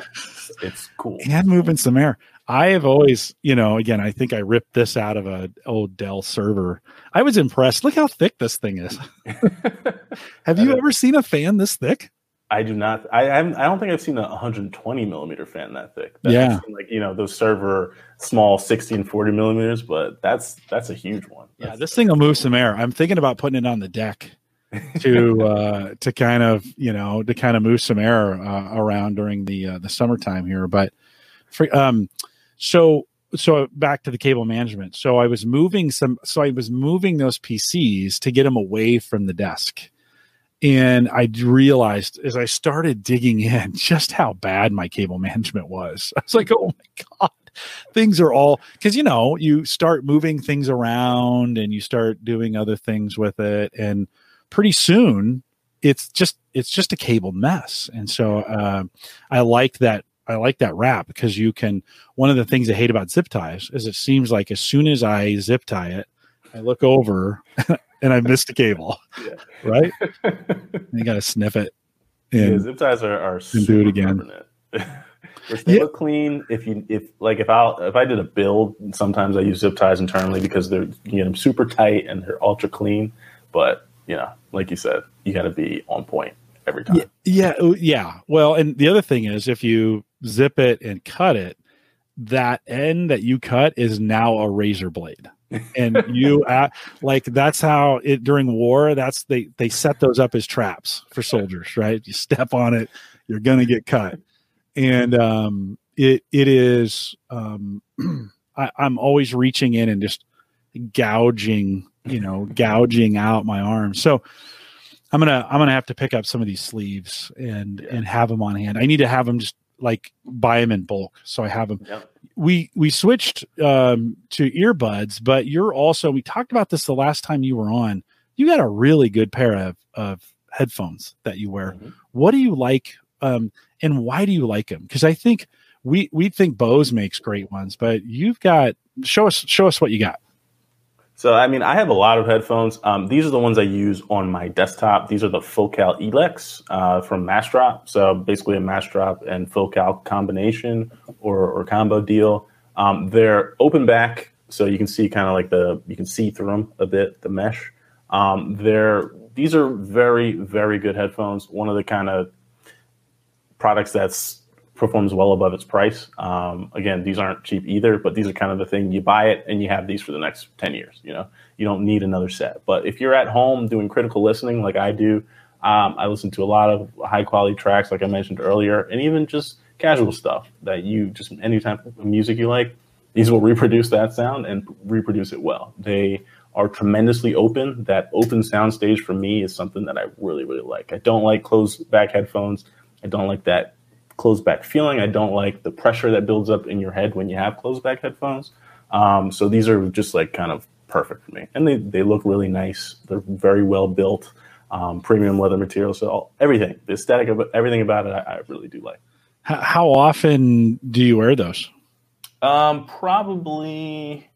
it's cool and moving some air. I have always, you know, again, I think I ripped this out of a old Dell server. I was impressed. Look how thick this thing is. [LAUGHS] have you ever seen a fan this thick? I do not. I I'm, I don't think I've seen a 120 millimeter fan that thick. That yeah, like you know those server small 16 40 millimeters, but that's that's a huge one. That's, yeah, this thing will move some air. I'm thinking about putting it on the deck to [LAUGHS] uh to kind of you know to kind of move some air uh, around during the uh, the summertime here. But for um, so so back to the cable management. So I was moving some. So I was moving those PCs to get them away from the desk and I realized as I started digging in [LAUGHS] just how bad my cable management was. I was like, oh my God, things are all because you know, you start moving things around and you start doing other things with it. And pretty soon it's just it's just a cable mess. And so uh, I like that I like that wrap because you can one of the things I hate about zip ties is it seems like as soon as I zip tie it, I look over [LAUGHS] and I missed a cable. Yeah. Right? [LAUGHS] you got to sniff it. And, yeah, zip ties are, are and do it again. [LAUGHS] if they yeah. look clean, if you if like if I if I did a build, sometimes I use zip ties internally because they're you get them super tight and they're ultra clean. But you know, like you said, you got to be on point every time. Yeah, yeah, oh, yeah. Well, and the other thing is if you zip it and cut it, that end that you cut is now a razor blade and you uh, like that's how it during war that's they they set those up as traps for soldiers right? You step on it you're gonna get cut. And um it it is um [CLEARS THROAT] I, i'm always reaching in and just gouging you know gouging out my arm so i'm gonna i'm gonna have to pick up some of these sleeves and and have them on hand. I need to have them just like buy them in bulk. So i have them yep we we switched um, to earbuds, but you're also we talked about this the last time you were on. You got a really good pair of, of headphones that you wear. Mm-hmm. What do you like, um, and why do you like them? Because I think we we think Bose makes great ones, but you've got show us show us what you got. So, I mean, I have a lot of headphones. Um, these are the ones I use on my desktop. These are the Focal Elex uh, from Massdrop. So, basically, a Massdrop and Focal combination or, or combo deal. Um, they're open back, so you can see kind of like the you can see through them a bit, the mesh. Um, they're these are very very good headphones. One of the kind of products that's performs well above its price. Um, again, these aren't cheap either, but these are kind of the thing you buy it and you have these for the next 10 years. You know, you don't need another set. But if you're at home doing critical listening like I do, um, I listen to a lot of high quality tracks, like I mentioned earlier, and even just casual stuff that you just any type of music you like. These will reproduce that sound and reproduce it well. They are tremendously open. That open sound stage for me is something that I really, really like. I don't like closed back headphones. I don't like that closed back feeling. I don't like the pressure that builds up in your head when you have closed back headphones. Um, so these are just like kind of perfect for me, and they they look really nice. They're very well built, um, premium leather material. So all, everything, the aesthetic of everything about it, I, I really do like. How often do you wear those? Um, probably.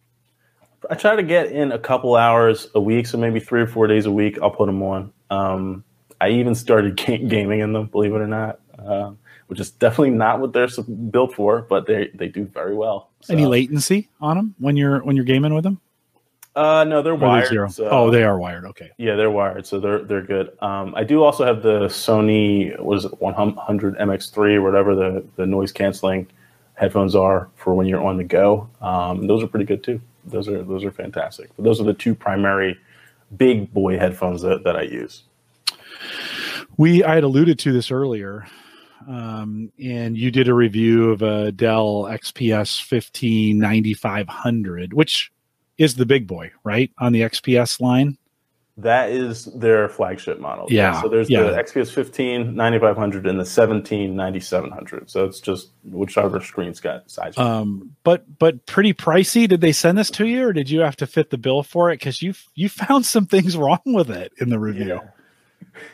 I try to get in a couple hours a week, so maybe three or four days a week. I'll put them on. Um, I even started [LAUGHS] gaming in them, believe it or not. Uh, which is definitely not what they're built for, but they they do very well. So. Any latency on them when you're when you're gaming with them? Uh, no, they're wired. Zero? So, oh, they are wired. Okay. Yeah, they're wired, so they're they're good. Um, I do also have the Sony was it 100 MX3 or whatever the the noise canceling headphones are for when you're on the go. Um, those are pretty good too. Those are those are fantastic. But those are the two primary big boy headphones that, that I use. We I had alluded to this earlier um, and you did a review of a Dell XPS 15 9500, which is the big boy, right, on the XPS line. That is their flagship model. Yeah. So there's yeah. the XPS 15 9500 and the 17 9700. So it's just whichever screen's got size. Um, but but pretty pricey. Did they send this to you, or did you have to fit the bill for it? Because you you found some things [LAUGHS] wrong with it in the review. Yeah.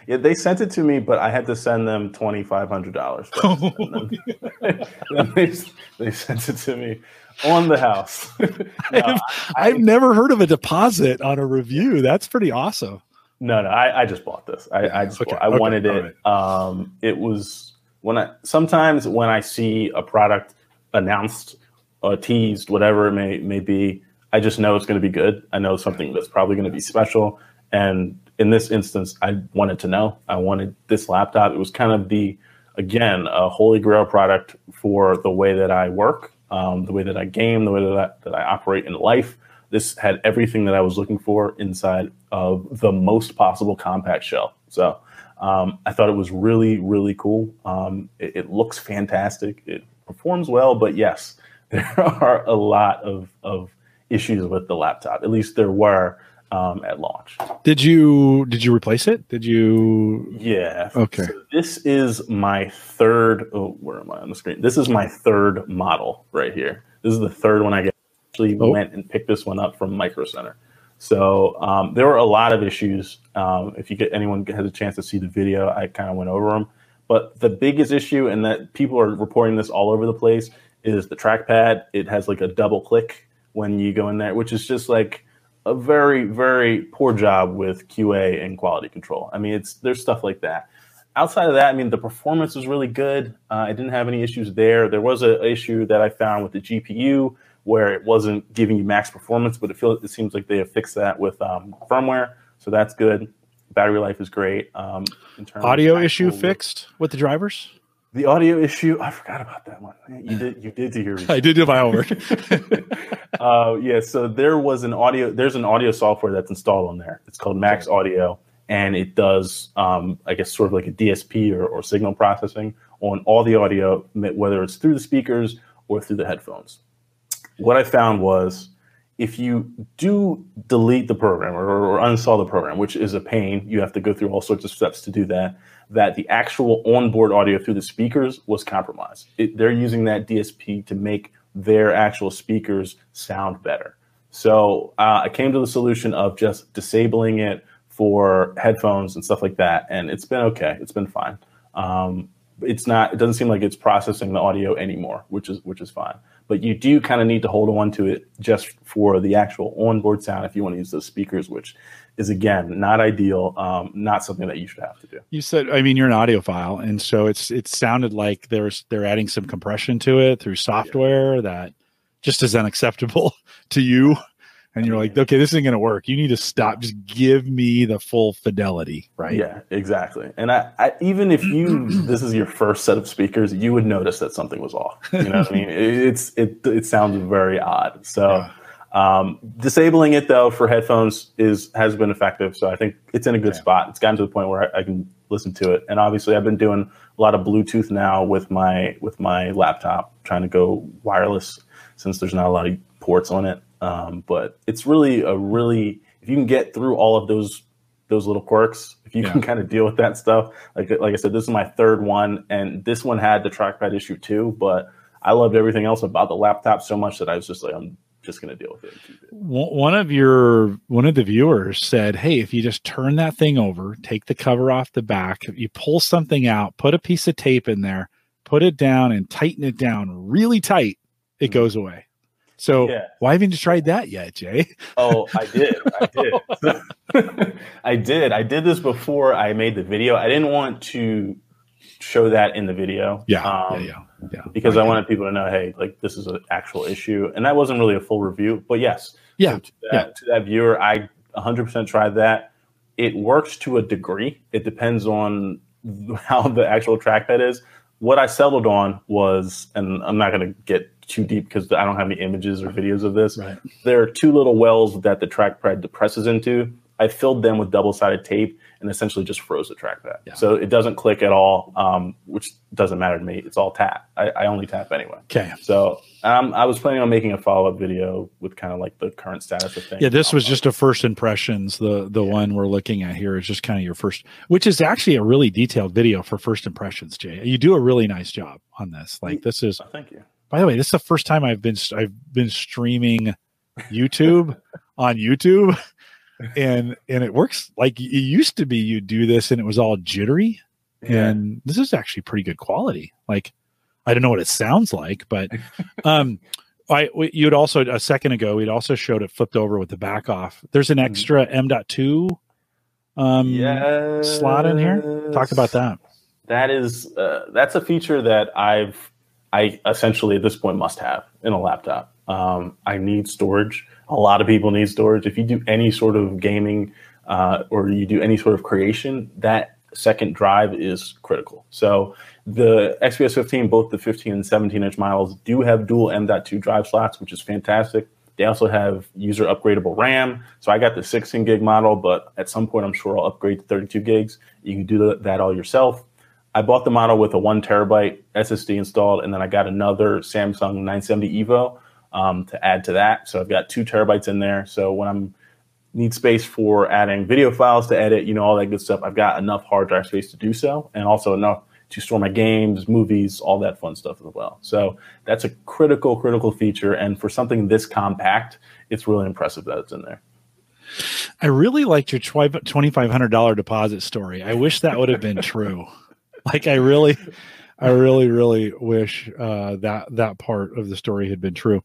Yeah, they sent it to me, but I had to send them twenty five hundred dollars. [LAUGHS] [LAUGHS] they, they sent it to me. on the house. [LAUGHS] no, I've, I, have never heard of a deposit on a review. That's pretty awesome. No, no, I, I just bought this. I, I just okay, bought, I okay, wanted it. Right. Um, it was when I sometimes when I see a product announced or teased, whatever it may may be, I just know it's going to be good. I know something that's probably going to be special. And in this instance, I wanted to know. I wanted this laptop. It was kind of the again a holy grail product for the way that I work, um, the way that I game, the way that I, that I operate in life. This had everything that I was looking for inside of the most possible compact shell. So um, I thought it was really, really cool. Um, it, it, looks fantastic. It performs well, but yes, [LAUGHS] there are a lot of, of issues with the laptop. At least there were um, at launch. Did you did you replace it? Did you? Yeah. Okay. So this is my third. Oh, where am I on the screen? This is my third model right here. This is the third one I actually oh. went and picked this one up from Micro Center. So um, there were a lot of issues. Um, if you get anyone has a chance to see the video, I kind of went over them. But the biggest issue, and that people are reporting this all over the place, is the trackpad. It has like a double click when you go in there, which is just like a very, very poor job with QA and quality control. I mean, it's there's stuff like that. Outside of that, I mean, the performance was really good. Uh, I didn't have any issues there. There was an issue that I found with the GPU where it wasn't giving you max performance, but it feels it seems like they have fixed that with um, firmware, so that's good. Battery life is great. Um, in terms audio issue fixed with the drivers. The audio issue, I forgot about that one. You did, you did do your. [LAUGHS] I did do my homework. [LAUGHS] uh, yeah, so there was an audio. There's an audio software that's installed on there. It's called MaxxAudio, and it does, um, I guess, sort of like a DSP or, or signal processing on all the audio, whether it's through the speakers or through the headphones what I found was if you do delete the program or, or, uninstall the program, which is a pain, you have to go through all sorts of steps to do that, that the actual onboard audio through the speakers was compromised. It, they're using that DSP to make their actual speakers sound better. So uh, I came to the solution of just disabling it for headphones and stuff like that, and it's been okay. It's been fine. Um, it's not. It doesn't seem like it's processing the audio anymore, which is which is fine but you do kind of need to hold on to it just for the actual onboard sound if you want to use those speakers, which is again not ideal, um, not something that you should have to do. You said, I mean, you're an audiophile, and so it's it sounded like there's they're adding some compression to it through software yeah. that just is unacceptable [LAUGHS] to you and you're like, okay, this isn't going to work. You need to stop. Just give me the full fidelity, right? Yeah, exactly. And I, I even if you [CLEARS THROAT] this is your first set of speakers, you would notice that something was off. You know what I mean? [LAUGHS] It's it it sounds very odd. So. Yeah. Um, disabling it though for headphones is has been effective, so I think it's in a good spot. It's gotten to the point where I, I, can listen to it, and obviously I've been doing a lot of Bluetooth now with my with my laptop, trying to go wireless since there's not a lot of ports on it. Um, but it's really a really if you can get through all of those those little quirks, if you yeah. can kind of deal with that stuff. Like like I said, this is my third one, and this one had the trackpad issue too. But I loved everything else about the laptop so much that I was just like, I'm just going to deal with it. One of your one of the viewers said, "Hey, if you just turn that thing over, take the cover off the back, you pull something out, put a piece of tape in there, put it down, and tighten it down really tight, it mm-hmm. goes away." So yeah. why haven't you tried that yet, Jay? Oh, I did. I [LAUGHS] did. [LAUGHS] I did. I did this before I made the video. I didn't want to show that in the video. Yeah. Um, yeah, yeah, yeah. Because right. I wanted people to know, hey, like this is an actual issue. And that wasn't really a full review. But yes. Yeah. So to, that, yeah. to that viewer, I 100% tried that. It works to a degree. It depends on [LAUGHS] how the actual trackpad is. What I settled on was, and I'm not going to get too deep because I don't have any images or videos of this. Right. There are two little wells that the trackpad depresses into. I filled them with double sided tape and essentially just froze the trackpad. Yeah. So it doesn't click at all, um, which doesn't matter to me. It's all tap. I, I only tap anyway. Okay. So um, I was planning on making a follow up video with kind of like the current status of things. Yeah, this was just a first impressions. The the yeah. one we're looking at here is just kind of your first, which is actually a really detailed video for first impressions. Jay, you do a really nice job on this. Like this is. Oh, thank you. By the way, this is the first time I've been I've been streaming YouTube [LAUGHS] on YouTube, and and it works like it used to be. You do this and it was all jittery, yeah. and this is actually pretty good quality. Like I don't know what it sounds like, but [LAUGHS] um, I you'd also a second ago we'd also showed it flipped over with the back off. There's an mm-hmm. extra M.2 um yes. slot in here. Talk about that. That is uh, that's a feature that I've I essentially at this point must have in a laptop. Um, I need storage. A lot of people need storage. If you do any sort of gaming uh, or you do any sort of creation, that second drive is critical. So the XPS 15, both the 15 and 17 inch models, do have dual M.2 drive slots, which is fantastic. They also have user upgradable RAM. So I got the 16 gig model, but at some point I'm sure I'll upgrade to 32 gigs. You can do that all yourself. I bought the model with a one terabyte SSD installed, and then I got another Samsung 970 Evo um, to add to that. So I've got two terabytes in there. So when I'm need space for adding video files to edit, you know, all that good stuff, I've got enough hard drive space to do so, and also enough to store my games, movies, all that fun stuff as well. So that's a critical, critical feature. And for something this compact, it's really impressive that it's in there. I really liked your $2,500 deposit story. I wish that would have been true. [LAUGHS] like I really, I really, really wish uh, that that part of the story had been true.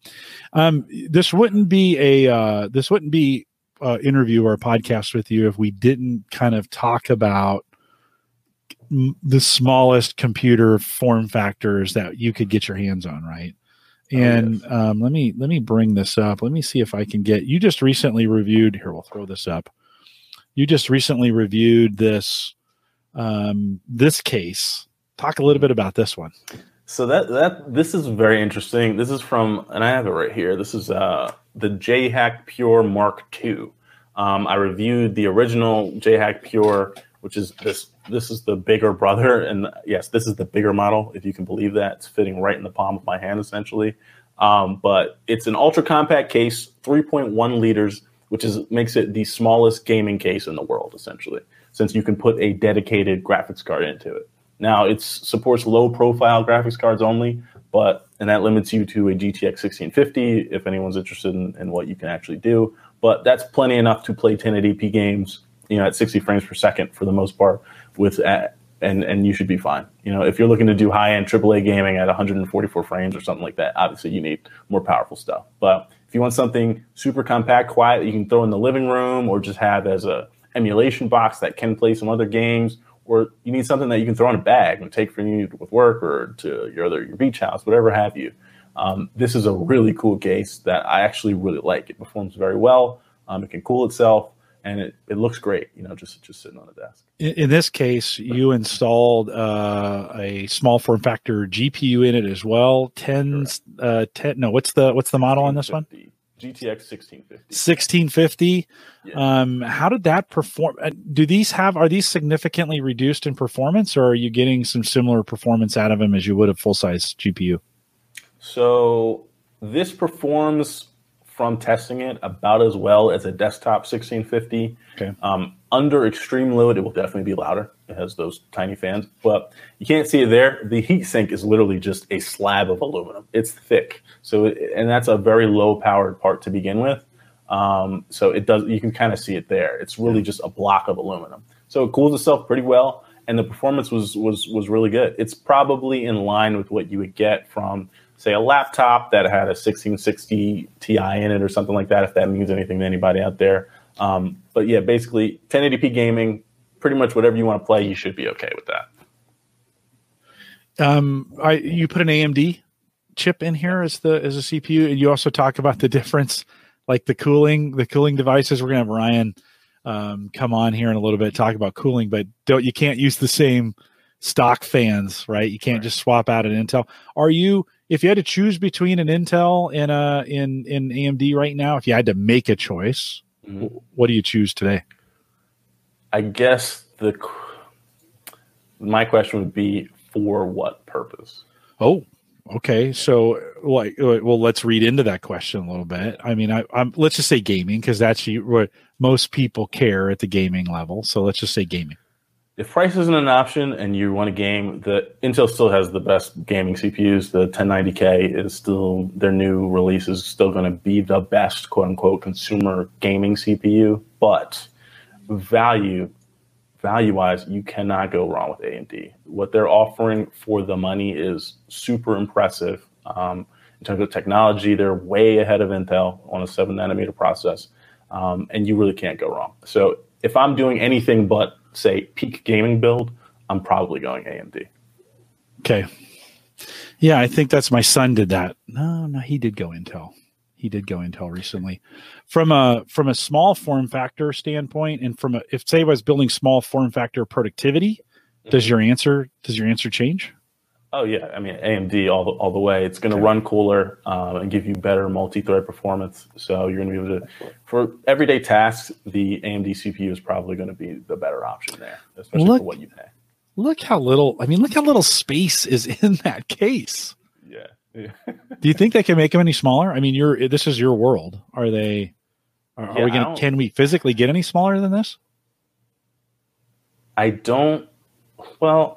Um, this wouldn't be a uh, this wouldn't be uh, interview or podcast with you if we didn't kind of talk about the smallest computer form factors that you could get your hands on, right? And oh, yes. um, let me let me bring this up. Let me see if I can get. You just recently reviewed. Here, we'll throw this up. You just recently reviewed this um, this case. Talk a little bit about this one. So that that this is very interesting. This is from, and I have it right here. This is uh, the JHack Pure Mark II. Um, I reviewed the original JHack Pure, which is this. This is the bigger brother, [LAUGHS] and yes, this is the bigger model. If you can believe that, it's fitting right in the palm of my hand, essentially. Um, but it's an ultra compact case, 3.1 liters, which is makes it the smallest gaming case in the world, essentially since you can put a dedicated graphics card into it. Now it supports low profile graphics cards only, but and that limits you to a GTX 1650 if anyone's interested in, in what you can actually do. But that's plenty enough to play 1080p games, you know, at 60 frames per second for the most part with and and you should be fine. You know, if you're looking to do high end AAA gaming at 144 frames or something like that, obviously you need more powerful stuff. But if you want something super compact, quiet you can throw in the living room or just have as a emulation box that can play some other games, or you need something that you can throw in a bag and take for you with work or to your other your beach house, whatever have you. Um, this is a really cool case that I actually really like. It performs very well. Um, it can cool itself, and it, it looks great. You know, just just sitting on a desk. In, in this case, you installed uh, a small form factor GPU in it as well. Ten, uh, ten. No, what's the what's the model on this one? GTX 1650. 1650. Yeah. Um, how did that perform? Uh, do these have are these significantly reduced in performance, or are you getting some similar performance out of them as you would a full size GPU? So this performs from testing it about as well as a desktop 1650. Okay. Um, under extreme load, it will definitely be louder. It has those tiny fans, but you can't see it there. The heat sink is literally just a slab of aluminum. It's thick, so and that's a very low powered part to begin with. Um, so it does. You can kind of see it there. It's really just a block of aluminum. So it cools itself pretty well, and the performance was was was really good. It's probably in line with what you would get from say a laptop that had a 1660 Ti in it or something like that. If that means anything to anybody out there. Um, but yeah, basically 1080p gaming, pretty much whatever you want to play, you should be okay with that. Um, I you put an AMD chip in here as the as a CPU, and you also talk about the [LAUGHS] difference, like the cooling, the cooling devices. We're gonna have Ryan um, come on here in a little bit talk about cooling, but don't you can't use the same stock fans, right? You can't right. just swap out an Intel. Are you if you had to choose between an Intel and a in in AMD right now, if you had to make a choice, mm-hmm. what do you choose today? I guess the my question would be for what purpose? Oh, okay. So, like, well, let's read into that question a little bit. I mean, I, am let's just say gaming because that's what most people care at the gaming level. So let's just say gaming if price isn't an option and you want a game, the Intel still has the best gaming CPUs. The 1090K is still their new release is still going to be the best quote unquote consumer gaming CPU. But value, value wise, you cannot go wrong with AMD. What they're offering for the money is super impressive. Um, in terms of technology. They're way ahead of Intel on a seven nanometer process, um, and you really can't go wrong. So if I'm doing anything but say peak gaming build, I'm probably going AMD. Okay. Yeah, I think that's my son did that. No, no, he did go Intel. He did go Intel recently. From a from a small form factor standpoint, and from a if say I was building small form factor productivity, does mm-hmm. your answer does your answer change? Oh yeah, I mean AMD all the, all the way. It's going to okay. run cooler um, and give you better multi-thread performance. So you're going to be able to, for everyday tasks, the AMD CPU is probably going to be the better option there, especially look, for what you pay. Look how little. I mean, look how little space is [LAUGHS] in that case. Yeah. yeah. Do you think they can make them any smaller? I mean, you're this is your world. Are they? Are, yeah, are we going to? Can we physically get any smaller than this? I don't. Well,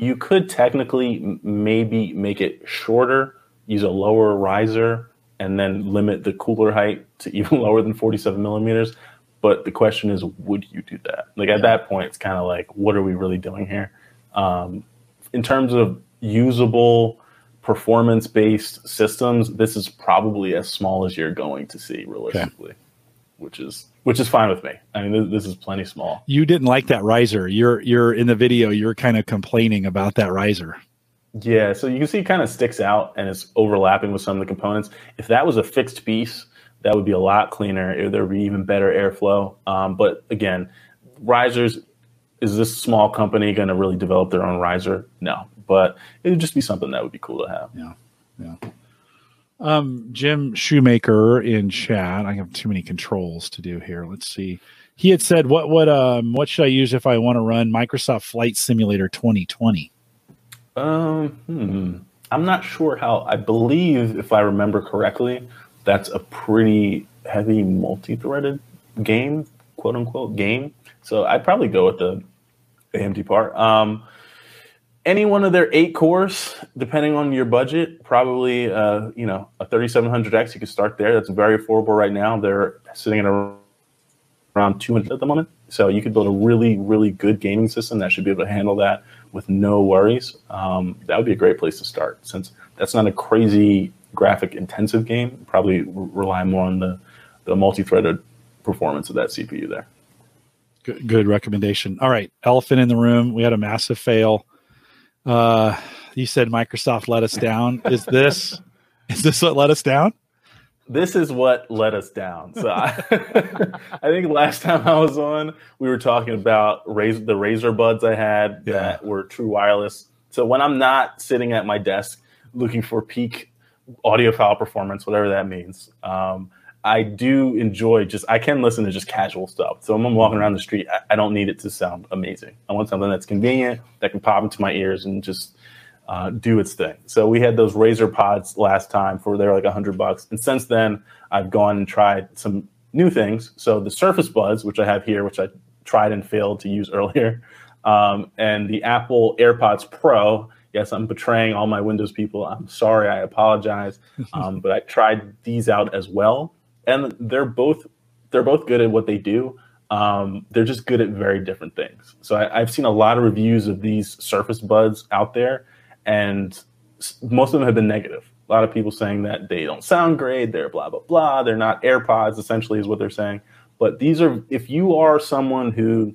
you could technically maybe make it shorter, use a lower riser, and then limit the cooler height to [LAUGHS] even lower than 47 millimeters. But the question is, would you do that? Like at that point, it's kind of like, what are we really doing here? Um, in terms of usable, performance based systems, this is probably as small as you're going to see realistically, okay. which is which is fine with me. I mean, this, this, is plenty small. You didn't like that riser. You're you're in the video. You're kind of complaining about that riser. Yeah, so you can see it kind of sticks out and it's overlapping with some of the components. If that was a fixed piece, that would be a lot cleaner. There would be even better airflow. Um, but again, risers. Is this small company going to really develop their own riser? No, but it would just be something that would be cool to have. Yeah, yeah. Um, Jim Shoemaker in chat. I have too many controls to do here. Let's see. He had said, "What what um what should I use if I want to run Microsoft Flight Simulator 2020?" Um, hmm. I'm not sure how. I believe, if I remember correctly, that's a pretty heavy multi-threaded game, quote unquote game. So I'd probably go with the AMD part. Um, any one of their eight cores, depending on your budget, probably uh, you know a 3700X. You can start there. That's very affordable right now. They're sitting at around 200 at the moment. So you could build a really, really good gaming system that should be able to handle that with no worries. Um, that would be a great place to start, since that's not a crazy graphic intensive game. Probably rely more on the the multi-threaded performance of that CPU there. Good, good recommendation. All right, elephant in the room. We had a massive fail uh, you said Microsoft let us down. Is this is this what let us down? This is what let us down. So I, [LAUGHS] I think last time I was on, we were talking about Razer, the Razer Buds I had yeah. that were true wireless. So when I'm not sitting at my desk looking for peak audiophile performance, whatever that means, um, I do enjoy just I can listen to just casual stuff. So when I'm walking around the street, I, I, don't need it to sound amazing. I want something that's convenient that can pop into my ears and just uh, do its thing. So we had those Razer Pods last time for they're like a hundred bucks, and since then I've gone and tried some new things. So the Surface Buds, which I have here, which I tried and failed to use [LAUGHS] earlier, um, and the Apple AirPods Pro. Yes, I'm betraying all my Windows people. I'm sorry. I apologize. [LAUGHS] Um, but I tried these out as well and they're both they're both good at what they do. Um, they're just good at very different things. So I, have seen a lot of reviews of these Surface Buds out there, and most of them have been negative. A lot of people saying that they don't sound great, they're blah blah blah, they're not AirPods. Essentially, is what they're saying. But these are if you are someone who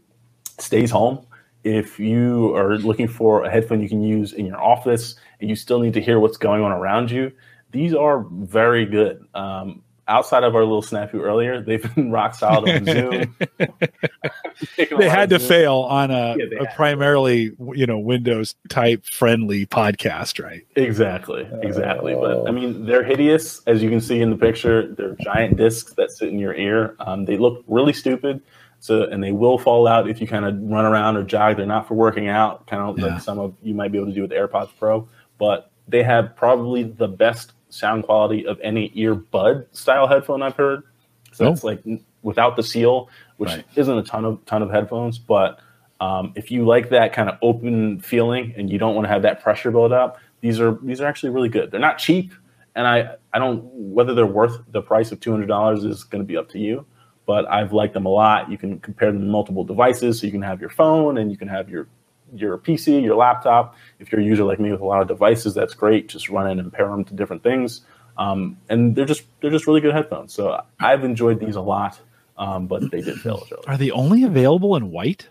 stays home, if you are looking for a headphone you can use in your office, and you still need to hear what's going on around you, these are very good. Um, outside of our little snafu earlier, they've been [LAUGHS] rock solid on Zoom. [LAUGHS] they had to Zoom. fail on a, yeah, a primarily you know Windows type friendly podcast, right? Exactly, exactly. Uh, but I mean, they're hideous, as you can see in the picture. They're giant discs that sit in your ear. Um, they look really stupid. So, and they will fall out if you kind of run around or jog. They're not for working out, kind of yeah. like some of you might be able to do with AirPods Pro. But they have probably the best sound quality of any earbud style headphone I've heard. So it's oh. like without the seal, which right. isn't a ton of ton of headphones, but um, if you like that kind of open feeling and you don't want to have that pressure build up, these are these are actually really good. They're not cheap, and I I don't whether they're worth the price of two hundred dollars is going to be up to you. But I've liked them a lot. You can compare them to multiple devices, so you can have your phone and you can have your your PC, your laptop. If you're a user like me with a lot of devices, that's great. Just run in and pair them to different things. Um, and they're just they're just really good headphones. So I've enjoyed these a lot, um, but they did fail. Each other. Are they only available in white?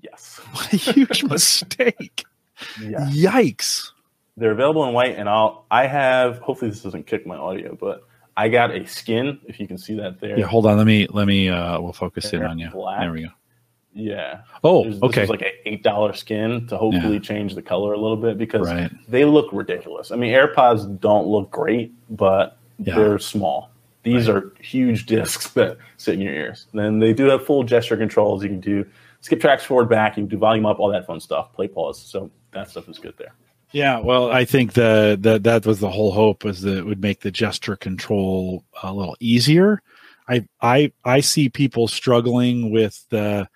Yes. [LAUGHS] What a huge [LAUGHS] mistake. Yeah. Yikes. They're available in white, and I'll I have hopefully this doesn't kick my audio, but I got a skin, if you can see that there. Yeah, hold on. Let me let me uh we'll focus They're in on you. Black. There we go. Yeah. Oh, There's, okay. This like an eight dollar skin to hopefully yeah. change the color a little bit because right. they look ridiculous. I mean, AirPods don't look great, but yeah. they're small. These right. are huge [LAUGHS] discs that sit in your ears. Then they do have full gesture controls. You can do skip tracks forward, back. You can do volume up, all that fun stuff. Play pause. So that stuff is good there. Yeah, well, I think the, the that was the whole hope was that it would make the gesture control a little easier. I I I see people struggling with the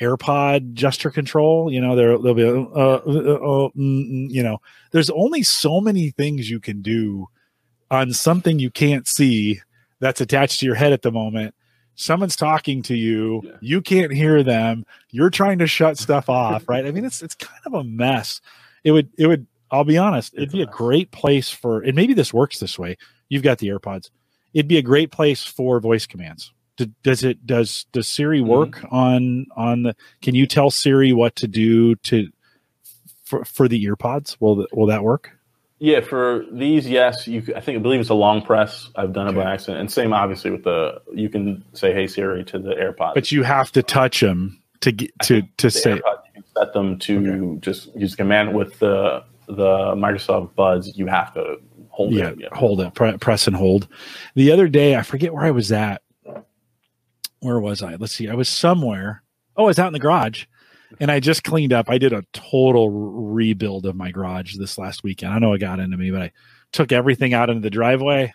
AirPod gesture control. You know, there they'll be uh, uh, uh, mm, mm, you know, there's only so many things you can do on something you can't see that's attached to your head at the moment. Someone's talking to you, yeah. you can't hear them. You're trying to shut stuff off, right? I mean, it's it's kind of a mess. It would it would I'll be honest, it'd be a great place for, and maybe this works this way. You've got the AirPods. It'd be a great place for voice commands. Does it does does Siri mm-hmm. work mm-hmm. on on the? Can you tell Siri what to do to for, for the earpods? Will will that work? Yeah, for these, yes. You, I think I believe it's a long press. I've done okay. it by accident, and same obviously with the. You can say "Hey Siri" to the AirPods, but you have to touch them to get to to say. AirPods, you can set them to okay. just use command with the the Microsoft Buds, you have to hold yeah, it. hold it, pre- press and hold. The other day, I forget where I was at. Where was I? Let's see. I was somewhere. Oh, I was out in the garage, and I just cleaned up. I did a total rebuild of my garage this last weekend. I know it got into me, but I took everything out into the driveway,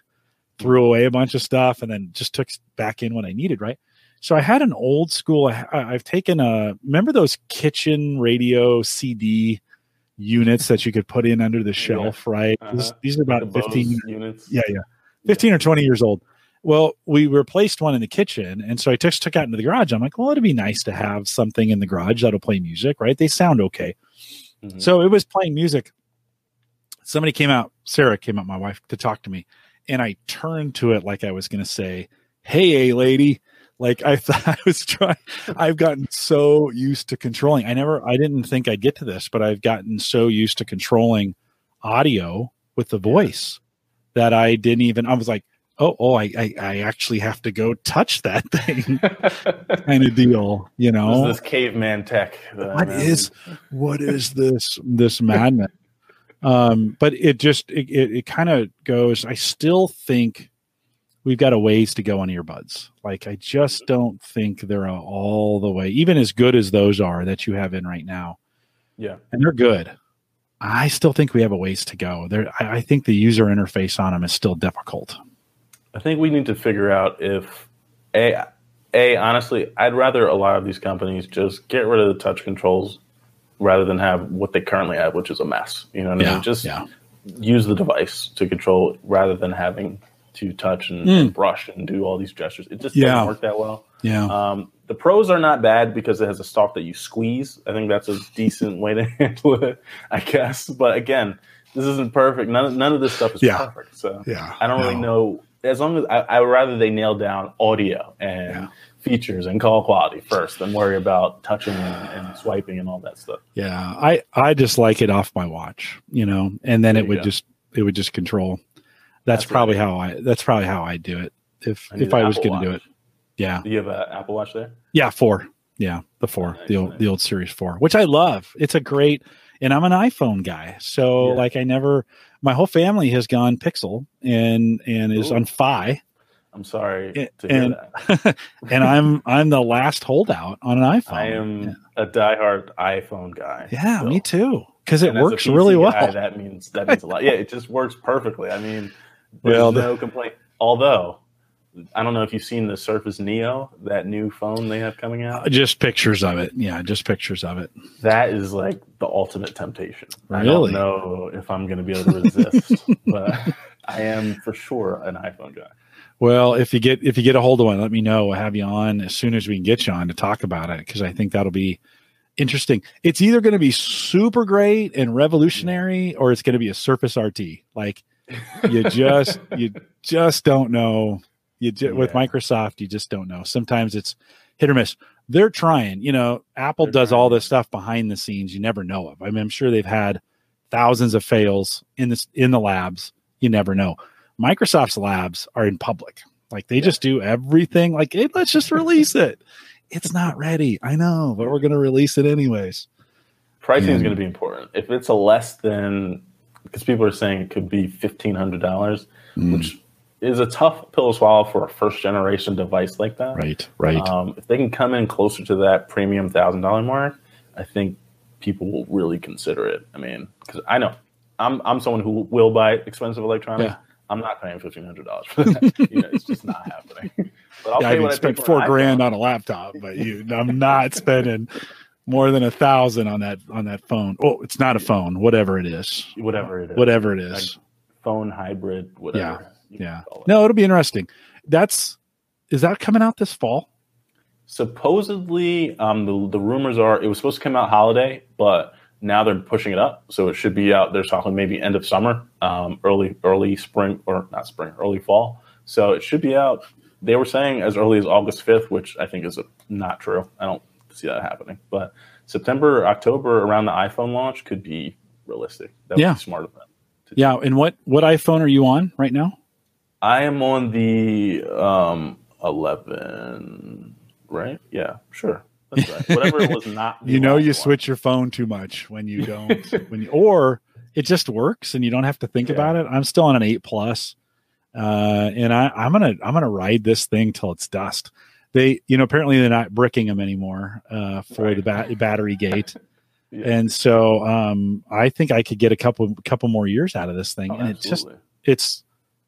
threw away a bunch of stuff, and then just took back in what I needed. Right. So I had an old school. I, have taken a. Remember those kitchen radio CD units that you could put in under the shelf, yeah. right? Uh-huh. This, these are about the 15 units. Yeah, yeah. 15 or 20 years old. Well, we replaced one in the kitchen. And so I took, took out into the garage. I'm like, well, it'd be nice to have something in the garage that'll play music, right? They sound okay. Mm-hmm. So it was playing music. Somebody came out, Sarah came out, my wife, to talk to me. And I turned to it like I was going to say, Hey, a lady. Like I [LAUGHS] thought I was trying. I've gotten so used to controlling. I never, I didn't think I'd get to this, but I've gotten so used to controlling audio with the voice that I didn't even. I was like, oh, oh, I, I, I actually have to go touch that thing, [LAUGHS] kind of deal. You know, this, this caveman tech. What is, what [LAUGHS] is this this madness? um, but it just it, it, it kind of goes. I still think we've got a ways to go on earbuds. Like I just don't think they're all the way, even as good as those are that you have in right now. Yeah, and they're good. I still think we have a ways to go. There, I, I think the user interface on them is still difficult. I think we need to figure out if a a honestly, I'd rather a lot of these companies just get rid of the touch controls rather than have what they currently have, which is a mess. You know what yeah, I mean? Just yeah. use the device to control rather than having to touch and, mm. and, brush and do all these gestures. It just yeah. doesn't work that well. Yeah. Um, the pros are not bad because it has a stalk that you squeeze. I think that's a decent way to [LAUGHS] handle it, I guess. But again, this isn't perfect. None of, none of this stuff is yeah. perfect. So yeah. I don't no. really know. As long as I, I, would rather they nail down audio and yeah. features and call quality first than worry about touching and, and, swiping and all that stuff. Yeah. I, I just like it off my watch, you know, and then there it would go. just, it would just control that's, that's probably how I. That's probably how I do it. If I if I was going to do it, yeah. Do you have an Apple Watch there? Yeah, four. Yeah, the four, nice, the old nice. the old Series four, which I love. It's a great, and I'm an iPhone guy, so yeah. like I never. My whole family has gone Pixel and and is Ooh. on Fi. I'm sorry to and, that. [LAUGHS] [LAUGHS] and I'm I'm the last holdout on an iPhone. I am yeah. a diehard iPhone guy. Yeah, still. me too. Because it works really well. That means that [LAUGHS] means a lot. Yeah, it just works perfectly. I mean, well, no complaint. Although I don't know if you've seen the Surface Neo, that new phone they have coming out. Just pictures of it. Yeah, just pictures of it. That is like the ultimate temptation. Really? I don't know if I'm going to be able to resist, [LAUGHS] but I am for sure an iPhone guy. Well, if you get if you get a hold of one, let me know. We'll have you on as soon as we can get you on to talk about it because I think that'll be interesting. It's either going to be super great and revolutionary, or it's going to be a Surface RT. Like you just you just don't know. You ju- yeah. with Microsoft, you just don't know. Sometimes it's hit or miss. They're trying. You know, Apple They're does trying. all this stuff behind the scenes you never know of. I mean, I'm sure they've had thousands of fails in this in the labs. You never know. Microsoft's labs are in public. Like they yeah. just do everything. Like, hey, let's just release it. It's not ready. I know, but we're going to release it anyways. Pricing and, is going to be important. If it's a less than, because people are saying it could be fifteen hundred dollars, mm. which is a tough pill to swallow for a first generation device like that. Right, right. Um, if they can come in closer to that premium thousand dollar mark, I think people will really consider it. I mean, because I know I'm I'm someone who will buy expensive electronics. Yeah. I'm not paying fifteen hundred dollars for that. [LAUGHS] you know, it's just not happening. But I'll yeah, pay I mean, spend four grand on a laptop, but you, I'm not spending more than a thousand on that on that phone. Oh, it's not a phone. Whatever it is. Whatever it is. Whatever it is. Like phone hybrid. Whatever. Yeah. Yeah. It. No, it'll be interesting. That's is that coming out this fall? Supposedly, um, the the rumors are it was supposed to come out holiday, but now they're pushing it up, so it should be out. They're talking maybe end of summer, um, early early spring or not spring, early fall. So it should be out. They were saying as early as August fifth, which I think is not true. I don't see that happening. But September, October, around the iPhone launch, could be realistic. That would yeah. be smart of them. Yeah, and what what iPhone are you on right now? I am on the um, 11, right? Yeah, sure. That's right. Whatever it was not. [LAUGHS] you know, you one. switch your phone too much when you don't, [LAUGHS] when you, or it just works and you don't have to think yeah. about it. I'm still on an eight plus, uh, and I, I'm gonna I'm gonna ride this thing till it's dust. They, you know, apparently they're not bricking them anymore uh, for right. the ba- battery gate. [LAUGHS] yeah. And so um, I think I could get a couple couple more years out of this thing, oh, and it's just it's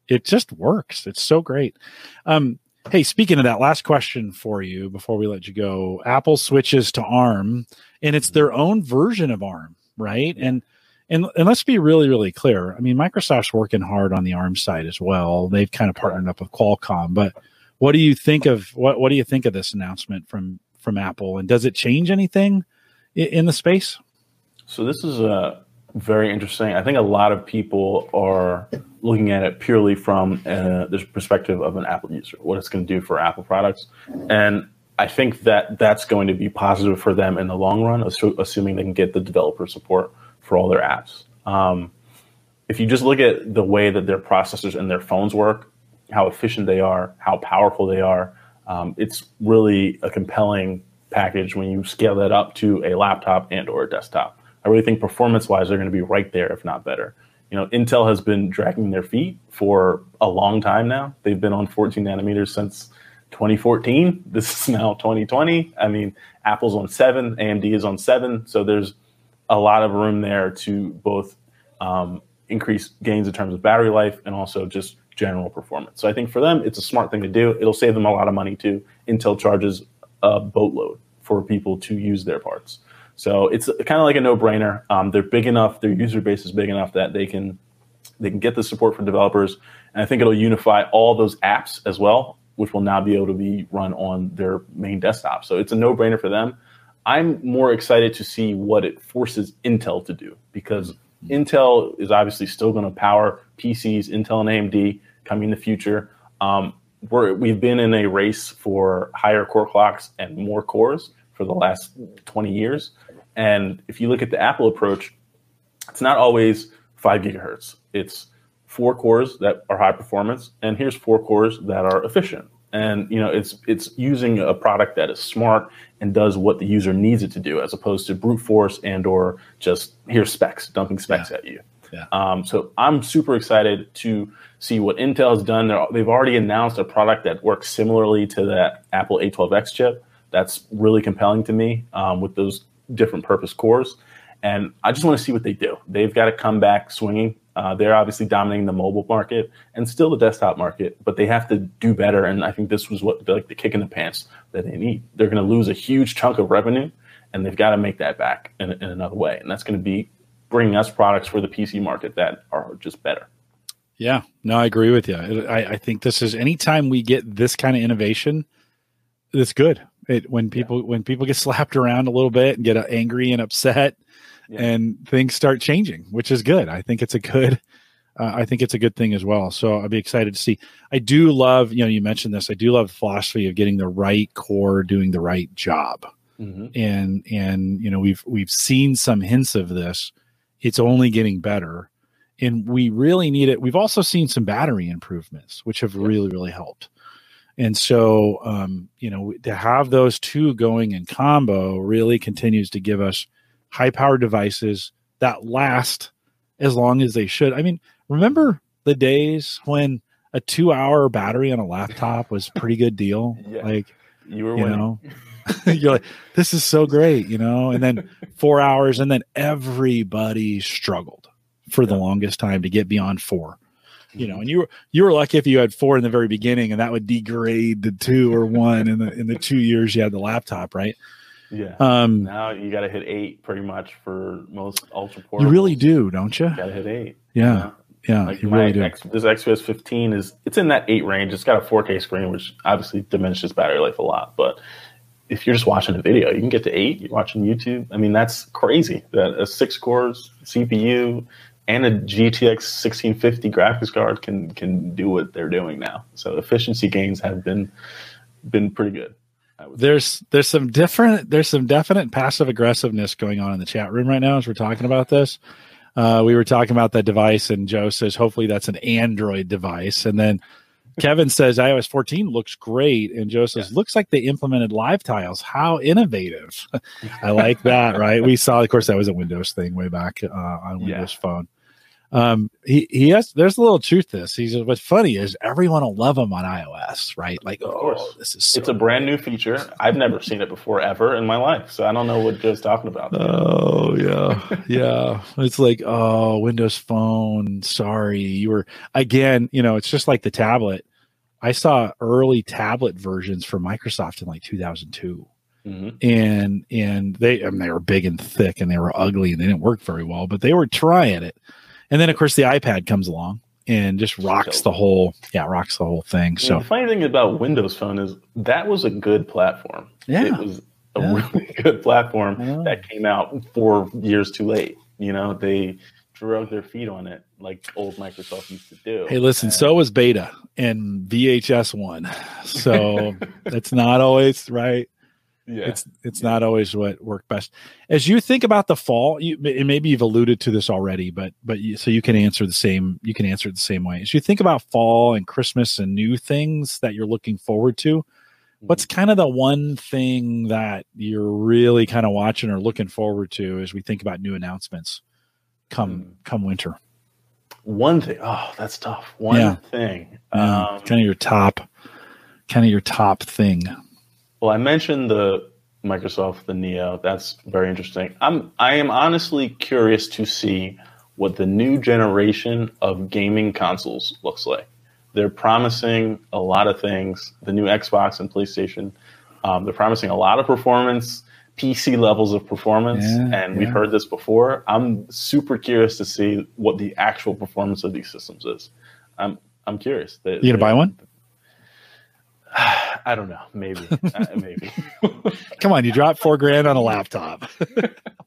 it just works. It's so great. Um, Hey, speaking of that, last question for you before we let you go. Apple switches to ARM, and it's their own version of ARM, right? And and and let's be really, really clear. I mean, Microsoft's working hard on the ARM side as well. They've kind of partnered up with Qualcomm. But what do you think of what what do you think of this announcement from from Apple? And does it change anything in, in the space? So this is a very interesting. I think a lot of people are looking at it purely from uh, the perspective of an Apple user, what it's going to do for Apple products, and I think that that's going to be positive for them in the long run, assuming they can get the developer support for all their apps. Um, if you just look at the way that their processors and their phones work, how efficient they are, how powerful they are, um, it's really a compelling package when you scale that up to a laptop and or a desktop. I really think performance wise, they're going to be right there, if not better. You know, Intel has been dragging their feet for a long time now. They've been on 14 nanometers since 2014. This is now 2020. I mean, Apple's on seven, AMD is on seven. So there's a lot of room there to both um, increase gains in terms of battery life and also just general performance. So I think for them, it's a smart thing to do. It'll save them a lot of money too. Intel charges a boatload for people to use their parts. So it's kind of like a no-brainer. Um, they're big enough, their user base is big enough that they can they can get the support from developers, and I think it'll unify all those apps as well, which will now be able to be run on their main desktop. So it's a no-brainer for them. I'm more excited to see what it forces Intel to do because mm-hmm. Intel is obviously still going to power PCs, Intel and AMD coming in the future. Um, we have been in a race for higher core clocks and more cores for the last 20 years. And if you look at the Apple approach, it's not always five gigahertz. It's four cores that are high performance, and here's four cores that are efficient. And you know, it's it's using a product that is smart and does what the user needs it to do, as opposed to brute force and or just here's specs, dumping specs yeah. at you. Yeah. Um, so I'm super excited to see what Intel has done. They're, they've already announced a product that works similarly to that Apple A12X chip. That's really compelling to me um, with those different purpose cores. And I just want to see what they do. They've got to come back swinging. Uh, they're obviously dominating the mobile market and still the desktop market, but they have to do better. And I think this was what like the kick in the pants that they need. They're going to lose a huge chunk of revenue, and they've got to make that back in, in another way. And that's going to be bringing us products for the PC market that are just better. Yeah, no, I agree with you. I, I think this is anytime we get this kind of innovation, it's good It when people yeah. when people get [LAUGHS] slapped around a little bit and get angry and upset, yeah. and things start changing, which is good. I think it's a good. Uh, I think it's a good thing as well. So I'll be excited to see. I do love, you know, you mentioned this. I do love the philosophy of getting the right core doing the right job, mm-hmm. and and you know we've we've seen some hints of this. It's only getting better, and we really need it. We've also seen some battery improvements, which have really really helped. And so, um, you know, to have those two going in combo really continues to give us high power devices that last as long as they should. I mean, remember the days when a two hour battery on a laptop was pretty good deal? [LAUGHS] yeah. Like, you were, you know, [LAUGHS] [LAUGHS] you're like, this is so great, you know, and then four hours, and then everybody struggled for the longest time to get beyond four you know, and you were you were lucky if you had four in the very beginning, and that would degrade the two or one in the in the two years you had the laptop, right? Yeah. Um, now you got to hit eight pretty much for most ultra portables. You really do, don't you? Got to hit eight. Yeah. You know? Yeah, like you really do. X, this XPS 15 is it's in that eight range. It's got a 4K screen, which obviously diminishes battery life a lot. But if you're just watching a video, you can get to eight. You're watching YouTube. I mean, that's crazy. That a six cores CPU, and a GTX 1650 graphics card can can do what they're doing now. So efficiency gains have been been pretty good. There's there's some different there's some definite passive aggressiveness going on in the chat room right now as we're talking about this. Uh, we were talking about that device, and Joe says hopefully that's an Android device, and then Kevin says iOS 14 looks great, and Joe says yeah. looks like they implemented live tiles. How innovative! [LAUGHS] I like that. Right? We saw, of course, that was a Windows thing way back uh, on Windows yeah. Phone. Um, he he has. There's a little truth to this. He's what's funny is everyone will love him on iOS, right? Like, of course, oh, this is. So it's a brand new feature. I've never seen it before ever in my life, so I don't know what Joe's talking about. Oh yeah, yeah. It's like oh, Windows Phone. Sorry, you were again. You know, it's just like the tablet. I saw early tablet versions for Microsoft in like 2002. Mm-hmm. And and they I mean, they were big and thick and they were ugly and they didn't work very well, but they were trying it. And then of course the iPad comes along and just rocks the whole yeah rocks the whole thing. So the funny thing about Windows Phone is that was a good platform. Yeah, it was a yeah. really [LAUGHS] good platform that came out four years too late. You know they drug their feet on it like old Microsoft used to do. Hey, listen, and, so was Beta and VHS one. So [LAUGHS] that's not always right yeah. it's it's not always what worked best. As you think about the fall, you and maybe you've alluded to this already, but but you, so you can answer the same you can answer it the same way. As you think about fall and Christmas and new things that you're looking forward to, mm-hmm. what's kind of the one thing that you're really kind of watching or looking forward to as we think about new announcements come mm. come winter? One thing, oh, that's tough. One yeah. thing, yeah. Um, kind of your top, kind of your top thing. Well, I mentioned the Microsoft, the Neo. That's very interesting. I'm I am honestly curious to see what the new generation of gaming consoles looks like. They're promising a lot of things. The new Xbox and PlayStation. Um, they're promising a lot of performance, PC levels of performance, yeah, and yeah. we've heard this before. I'm super curious to see what the actual performance of these systems is. I'm I'm curious. They, you gonna buy one? [SIGHS] I don't know. Maybe. uh, maybe. [LAUGHS] Come on, you dropped four grand on a laptop. [LAUGHS]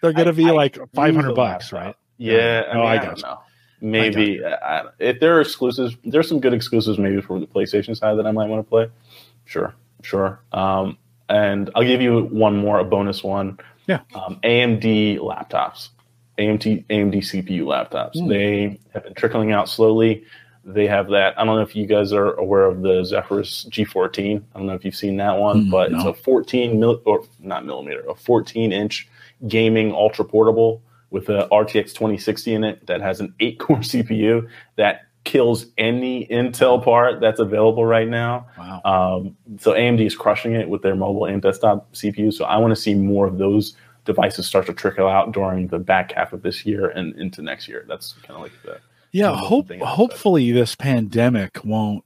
They're going to be I like 500 bucks, right? Yeah. I, mean, oh, I, I don't know. Maybe I if there are exclusives, there's some good exclusives maybe for the PlayStation side that I might want to play. Sure. Sure. Um, and I'll give you one more, a bonus one. Yeah. Um, AMD laptops, AMD AMD CPU laptops. Mm. They have been trickling out slowly. They have that. I don't know if you guys are aware of the Zephyrus G14. I don't know if you've seen that one, mm, but no. it's a 14 mil or not millimeter, a 14 inch gaming ultra portable with a RTX 2060 in it that has an eight core [LAUGHS] CPU that kills any Intel part that's available right now. Wow. Um, so AMD is crushing it with their mobile and desktop CPU. So I want to see more of those devices start to trickle out during the back half of this year and into next year. That's kind of like the yeah, hope hopefully this pandemic won't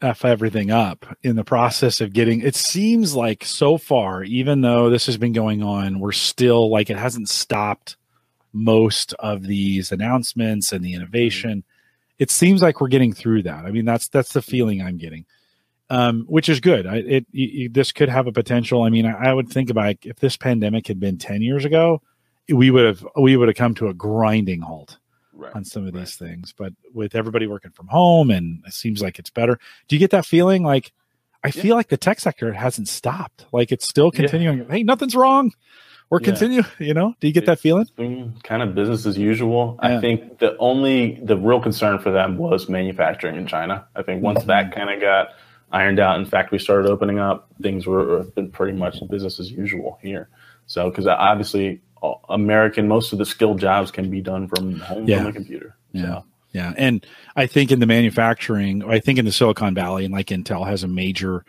f everything up in the process of getting. It seems like so far, even though this has been going on, we're still like it hasn't stopped most of these announcements and the mm-hmm. innovation. Mm-hmm. It seems like we're getting through that. I mean, that's that's the feeling I'm getting. um, which is good. I, it you, this could have a potential. I mean, I, I would think about if this pandemic had been ten years ago, we would have we would have come to a grinding halt right, on some of right. these things. But with everybody working from home, and it seems like it's better. Do you get that feeling? Like I yeah. feel like the tech sector hasn't stopped. Like it's still continuing. Yeah. Hey, nothing's wrong. We're yeah. continue. [LAUGHS] You know, do you get that feeling? kind of business as usual. I think the only the real concern for them was manufacturing in China. I think once mm-hmm. that kind of got ironed out In fact, we started opening up, things were been pretty much business as usual here. So, because obviously, American, most of the skilled jobs can be done from home yeah. from the computer. Yeah. Yeah. And I think in the manufacturing, I think in the Silicon Valley and like Intel has a major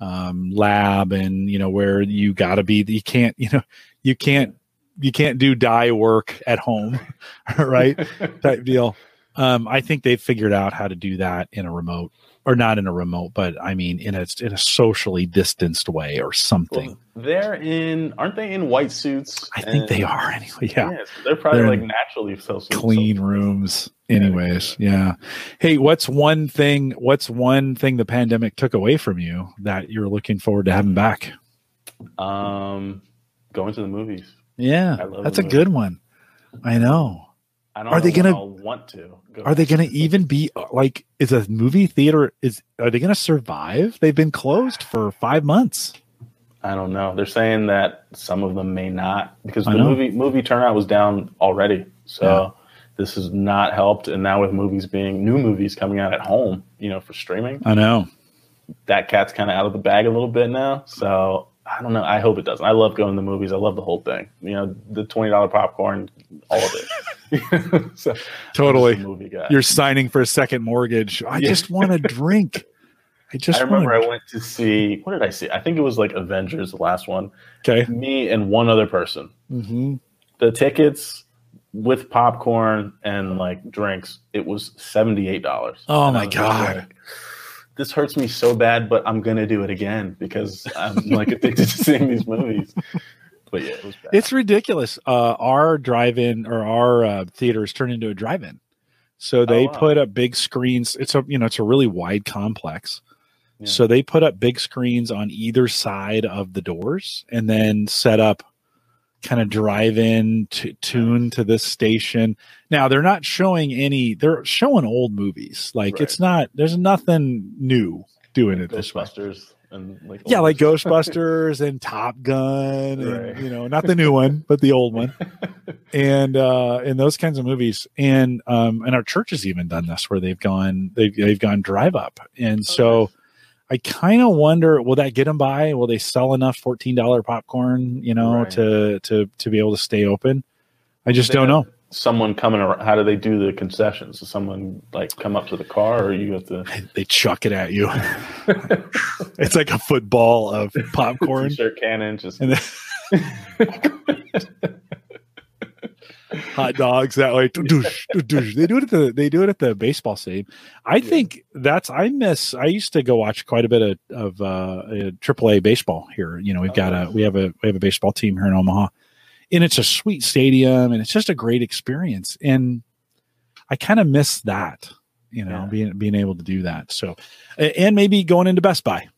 um, lab and, you know, where you got to be, you can't, you know, you can't, you can't do die work at home, [LAUGHS] right? Type deal. Um, I think they've figured out how to do that in a remote or not in a remote, but I mean in a in a socially distanced way or something. Well, they're in, aren't they in white suits? I think they are anyway. Yeah, yeah they're probably they're like naturally social clean social. rooms. Anyways, yeah. yeah. Hey, what's one thing? What's one thing the pandemic took away from you that you're looking forward to having back? Um, going to the movies. Yeah, that's a good one. I know. I don't are they gonna want to? Go are they gonna even be like? Is a movie theater is? Are they gonna survive? They've been closed for five months. I don't know. They're saying that some of them may not because the movie movie turnout was down already. So yeah. this has not helped. And now with movies being new movies coming out at home, you know, for streaming, I know that cat's kind of out of the bag a little bit now. So I don't know. I hope it doesn't. I love going to the movies. I love the whole thing. You know, the twenty dollar popcorn, all of it. [LAUGHS] [LAUGHS] so, totally. Movie guy. You're signing for a second mortgage. I yeah. just want a [LAUGHS] drink. I just. I remember. I went to see. What did I see? I think it was like Avengers, the last one. Okay. Me and one other person. Mm-hmm. The tickets with popcorn and like drinks, it was seventy eight dollars. Oh my god. Like, this hurts me so bad, but I'm gonna do it again because I'm like addicted to seeing these movies. But yeah, it. It's ridiculous. Uh, our drive-in or our uh, theaters turned into a drive-in, so they oh, wow. put up big screens. It's a you know it's a really wide complex. Yeah. So they put up big screens on either side of the doors and then set up kind of drive in to tune to this station. Now they're not showing any. They're showing old movies. Like right. it's not. There's nothing new doing it this way. And like yeah, like Ghostbusters and Top Gun, and you know, not the new one, but the old one, [LAUGHS] and uh, and those kinds of movies. And um, and our church has even done this where they've gone they've they've gone drive up, and oh, so. Nice I kind of wonder, will that get them by? Will they sell enough fourteen dollar popcorn, you know, right. to to to be able to stay open? I just don't know. Someone coming around, how do they do the concessions? Does someone like come up to the car, or you have to? [LAUGHS] They chuck it at you. [LAUGHS] it's like a football of [LAUGHS] popcorn. T-shirt cannon, just. hot dogs that way. They do it at the they do it at the baseball stadium. I yeah. think that's I miss. I used to go watch quite a bit of of uh, AAA baseball here. You know, we've got a we have a we have a baseball team here in Omaha, and it's a sweet stadium, and it's just a great experience. And I kind of miss that. You know, yeah. being being able to do that. So, and maybe going into Best Buy.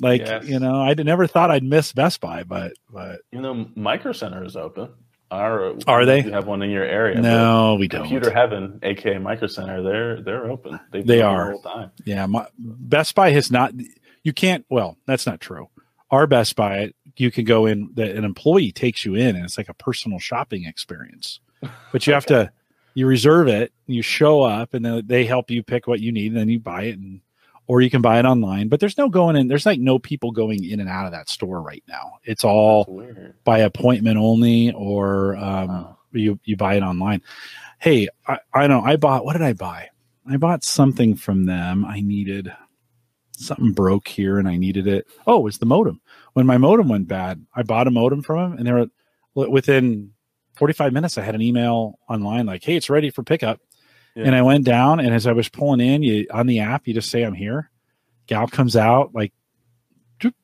Like yes. you know, I never thought I'd miss Best Buy, but but you know, Micro Center is open. Our, Are they? You have one in your area? No, we don't. Computer Heaven, aka Micro Center, they're they're open. They've they are. The time. Yeah, my, Best Buy has not. You can't. Well, that's not true. Our Best Buy, you can go in. The, an employee takes you in, and it's like a personal shopping experience. [LAUGHS] But you okay. have to. You reserve it. You show up, and then they help you pick what you need, and then you buy it, and or you can buy it online. But there's no going in. There's like no people going in and out of that store right now. It's all by appointment only, or um, wow. you you buy it online. Hey, I, I know I bought. What did I buy? I bought something from them. I needed something broke here, and I needed it. Oh, it's the modem. When my modem went bad, I bought a modem from them, and they were within 45 minutes. I had an email online like, "Hey, it's ready for pickup." Yeah. And I went down, and as I was pulling in, you on the app, you just say, "I'm here." Gal comes out, like,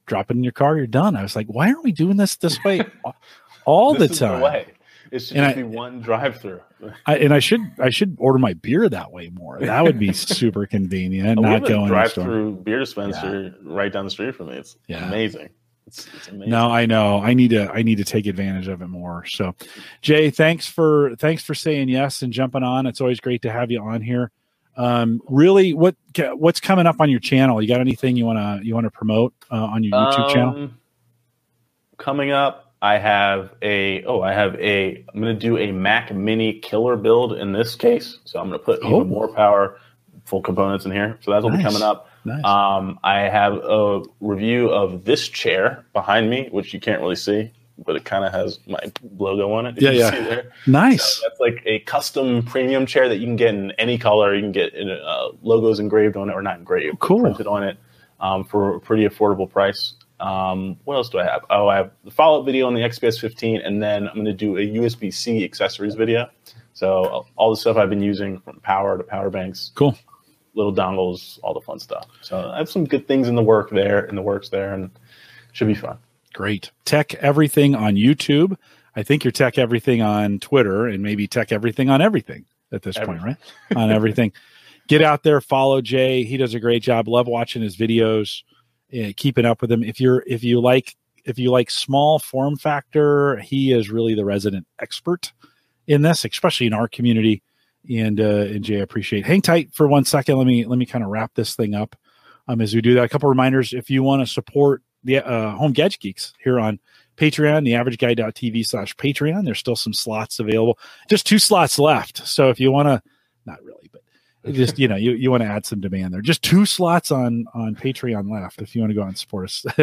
drop it in your car, you're done. I was like, "Why aren't we doing this this way [LAUGHS] all this the time?" The It should and just I, be one drive through. and I should I should order my beer that way more. That would be super convenient. [LAUGHS] Oh, not going drive through beer dispenser yeah. right down the street from me. It's yeah. amazing. It's, it's no, I know. I need to. I need to take advantage of it more. So, Jay, thanks for thanks for saying yes and jumping on. It's always great to have you on here. Um, really, what what's coming up on your channel? You got anything you wanna you wanna promote uh, on your YouTube um, channel? Coming up, I have a oh, I have a. I'm gonna do a Mac Mini killer build in this case. So I'm gonna put oh. even more power, full components in here. So that'll nice. be coming up. Nice. Um, I have a review of this chair behind me, which you can't really see, but it kind of has my logo on it. Yeah, yeah. Nice. So that's like a custom premium chair that you can get in any color. You can get in, uh, logos engraved on it or not engraved, cool. printed on it um, for a pretty affordable price. Um, what else do I have? Oh, I have the follow up video on the XPS 15, and then I'm going to do a USB C accessories video. So all the stuff I've been using from power to power banks. Cool little dongles, all the fun stuff. So I have some good things in the work there, in the works there, and should be fun. Great. TekEverything on YouTube. I think you're TekEverything on Twitter and maybe TekEverything on everything at this everything. point, right? on everything. [LAUGHS] Get out there, follow Jay. He does a great job. Love watching his videos, uh, keeping up with him. If you're if you like if you like small form factor, he is really the resident expert in this, especially in our community and uh, and Jay, I appreciate. Hang tight for one second. Let me let me kind of wrap this thing up. Um, as we do that, a couple reminders: if you want to support the uh, Home Gadget Geeks here on Patreon, the average guy.tv slash Patreon, there's still some slots available. Just two slots left. So if you want to, not really, but just you know, you, you want to add some demand there. Just two slots on on Patreon left if you want to go and support us. [LAUGHS]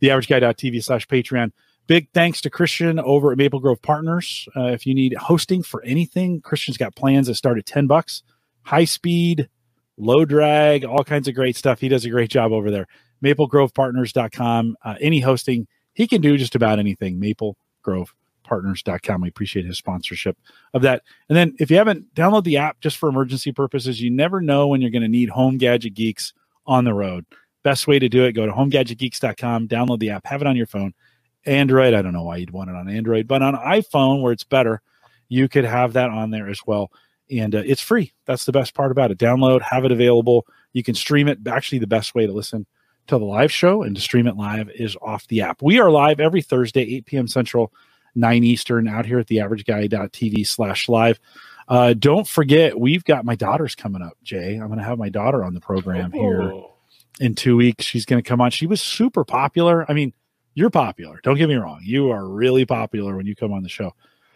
the average guy.tv slash Patreon. Big thanks to Christian over at Maple Grove Partners. Uh, if you need hosting for anything, Christian's got plans that start at 10 bucks. High speed, low drag, all kinds of great stuff. He does a great job over there. MapleGrovePartners.com. Uh, any hosting, he can do just about anything. MapleGrovePartners.com. We appreciate his sponsorship of that. And then if you haven't, download the app just for emergency purposes. You never know when you're going to need Home Gadget Geeks on the road. Best way to do it, go to homegadgetgeeks.com, download the app, have it on your phone Android. I don't know why you'd want it on Android, but on iPhone where it's better, you could have that on there as well. And uh, it's free. That's the best part about it. Download, have it available. You can stream it. Actually, the best way to listen to the live show and to stream it live is off the app. We are live every Thursday, 8 p.m. Central, 9 Eastern, out here at the averageguy.tv slash live. Uh, don't forget, we've got my daughter's coming up, Jay. I'm going to have my daughter on the program oh. here in two weeks. She's going to come on. She was super popular. I mean, you're popular. Don't get me wrong. You are really popular when you come on the show.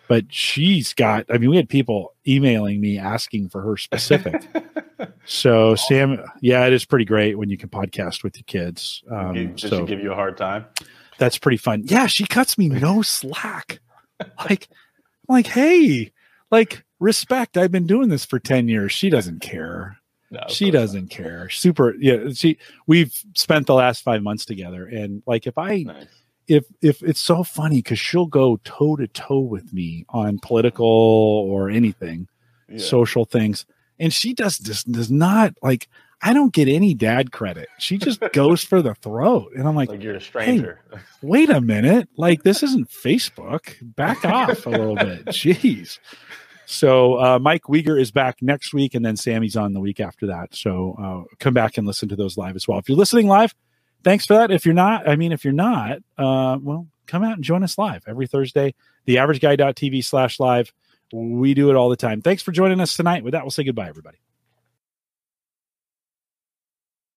But she's got, I mean, we had people emailing me asking for her specific. [LAUGHS] so, Sam, yeah, it is pretty great when you can podcast with your kids. Um, Did so, she give you a hard time? That's pretty fun. Yeah, she cuts me no slack. like, like, hey, like, respect. I've been doing this for 10 years. She doesn't care. No, she doesn't not. care. Super. Yeah. She, we've spent the last five months together. And like, if I, nice. if, if it's so funny because she'll go toe to toe with me on political or anything, yeah. social things. And she does this, does not like, I don't get any dad credit. She just [LAUGHS] goes for the throat. And I'm like, like you're a stranger. Hey, wait a minute. Like, this isn't Facebook. Back off a little bit. [LAUGHS] Jeez. So uh, Mike Wieger is back next week, and then Sammy's on the week after that. So uh, come back and listen to those live as well. If you're listening live, thanks for that. If you're not, I mean, if you're not, uh, well, come out and join us live every Thursday. TheAverageGuy.tv slash live. We do it all the time. Thanks for joining us tonight. With that, we'll say goodbye, everybody.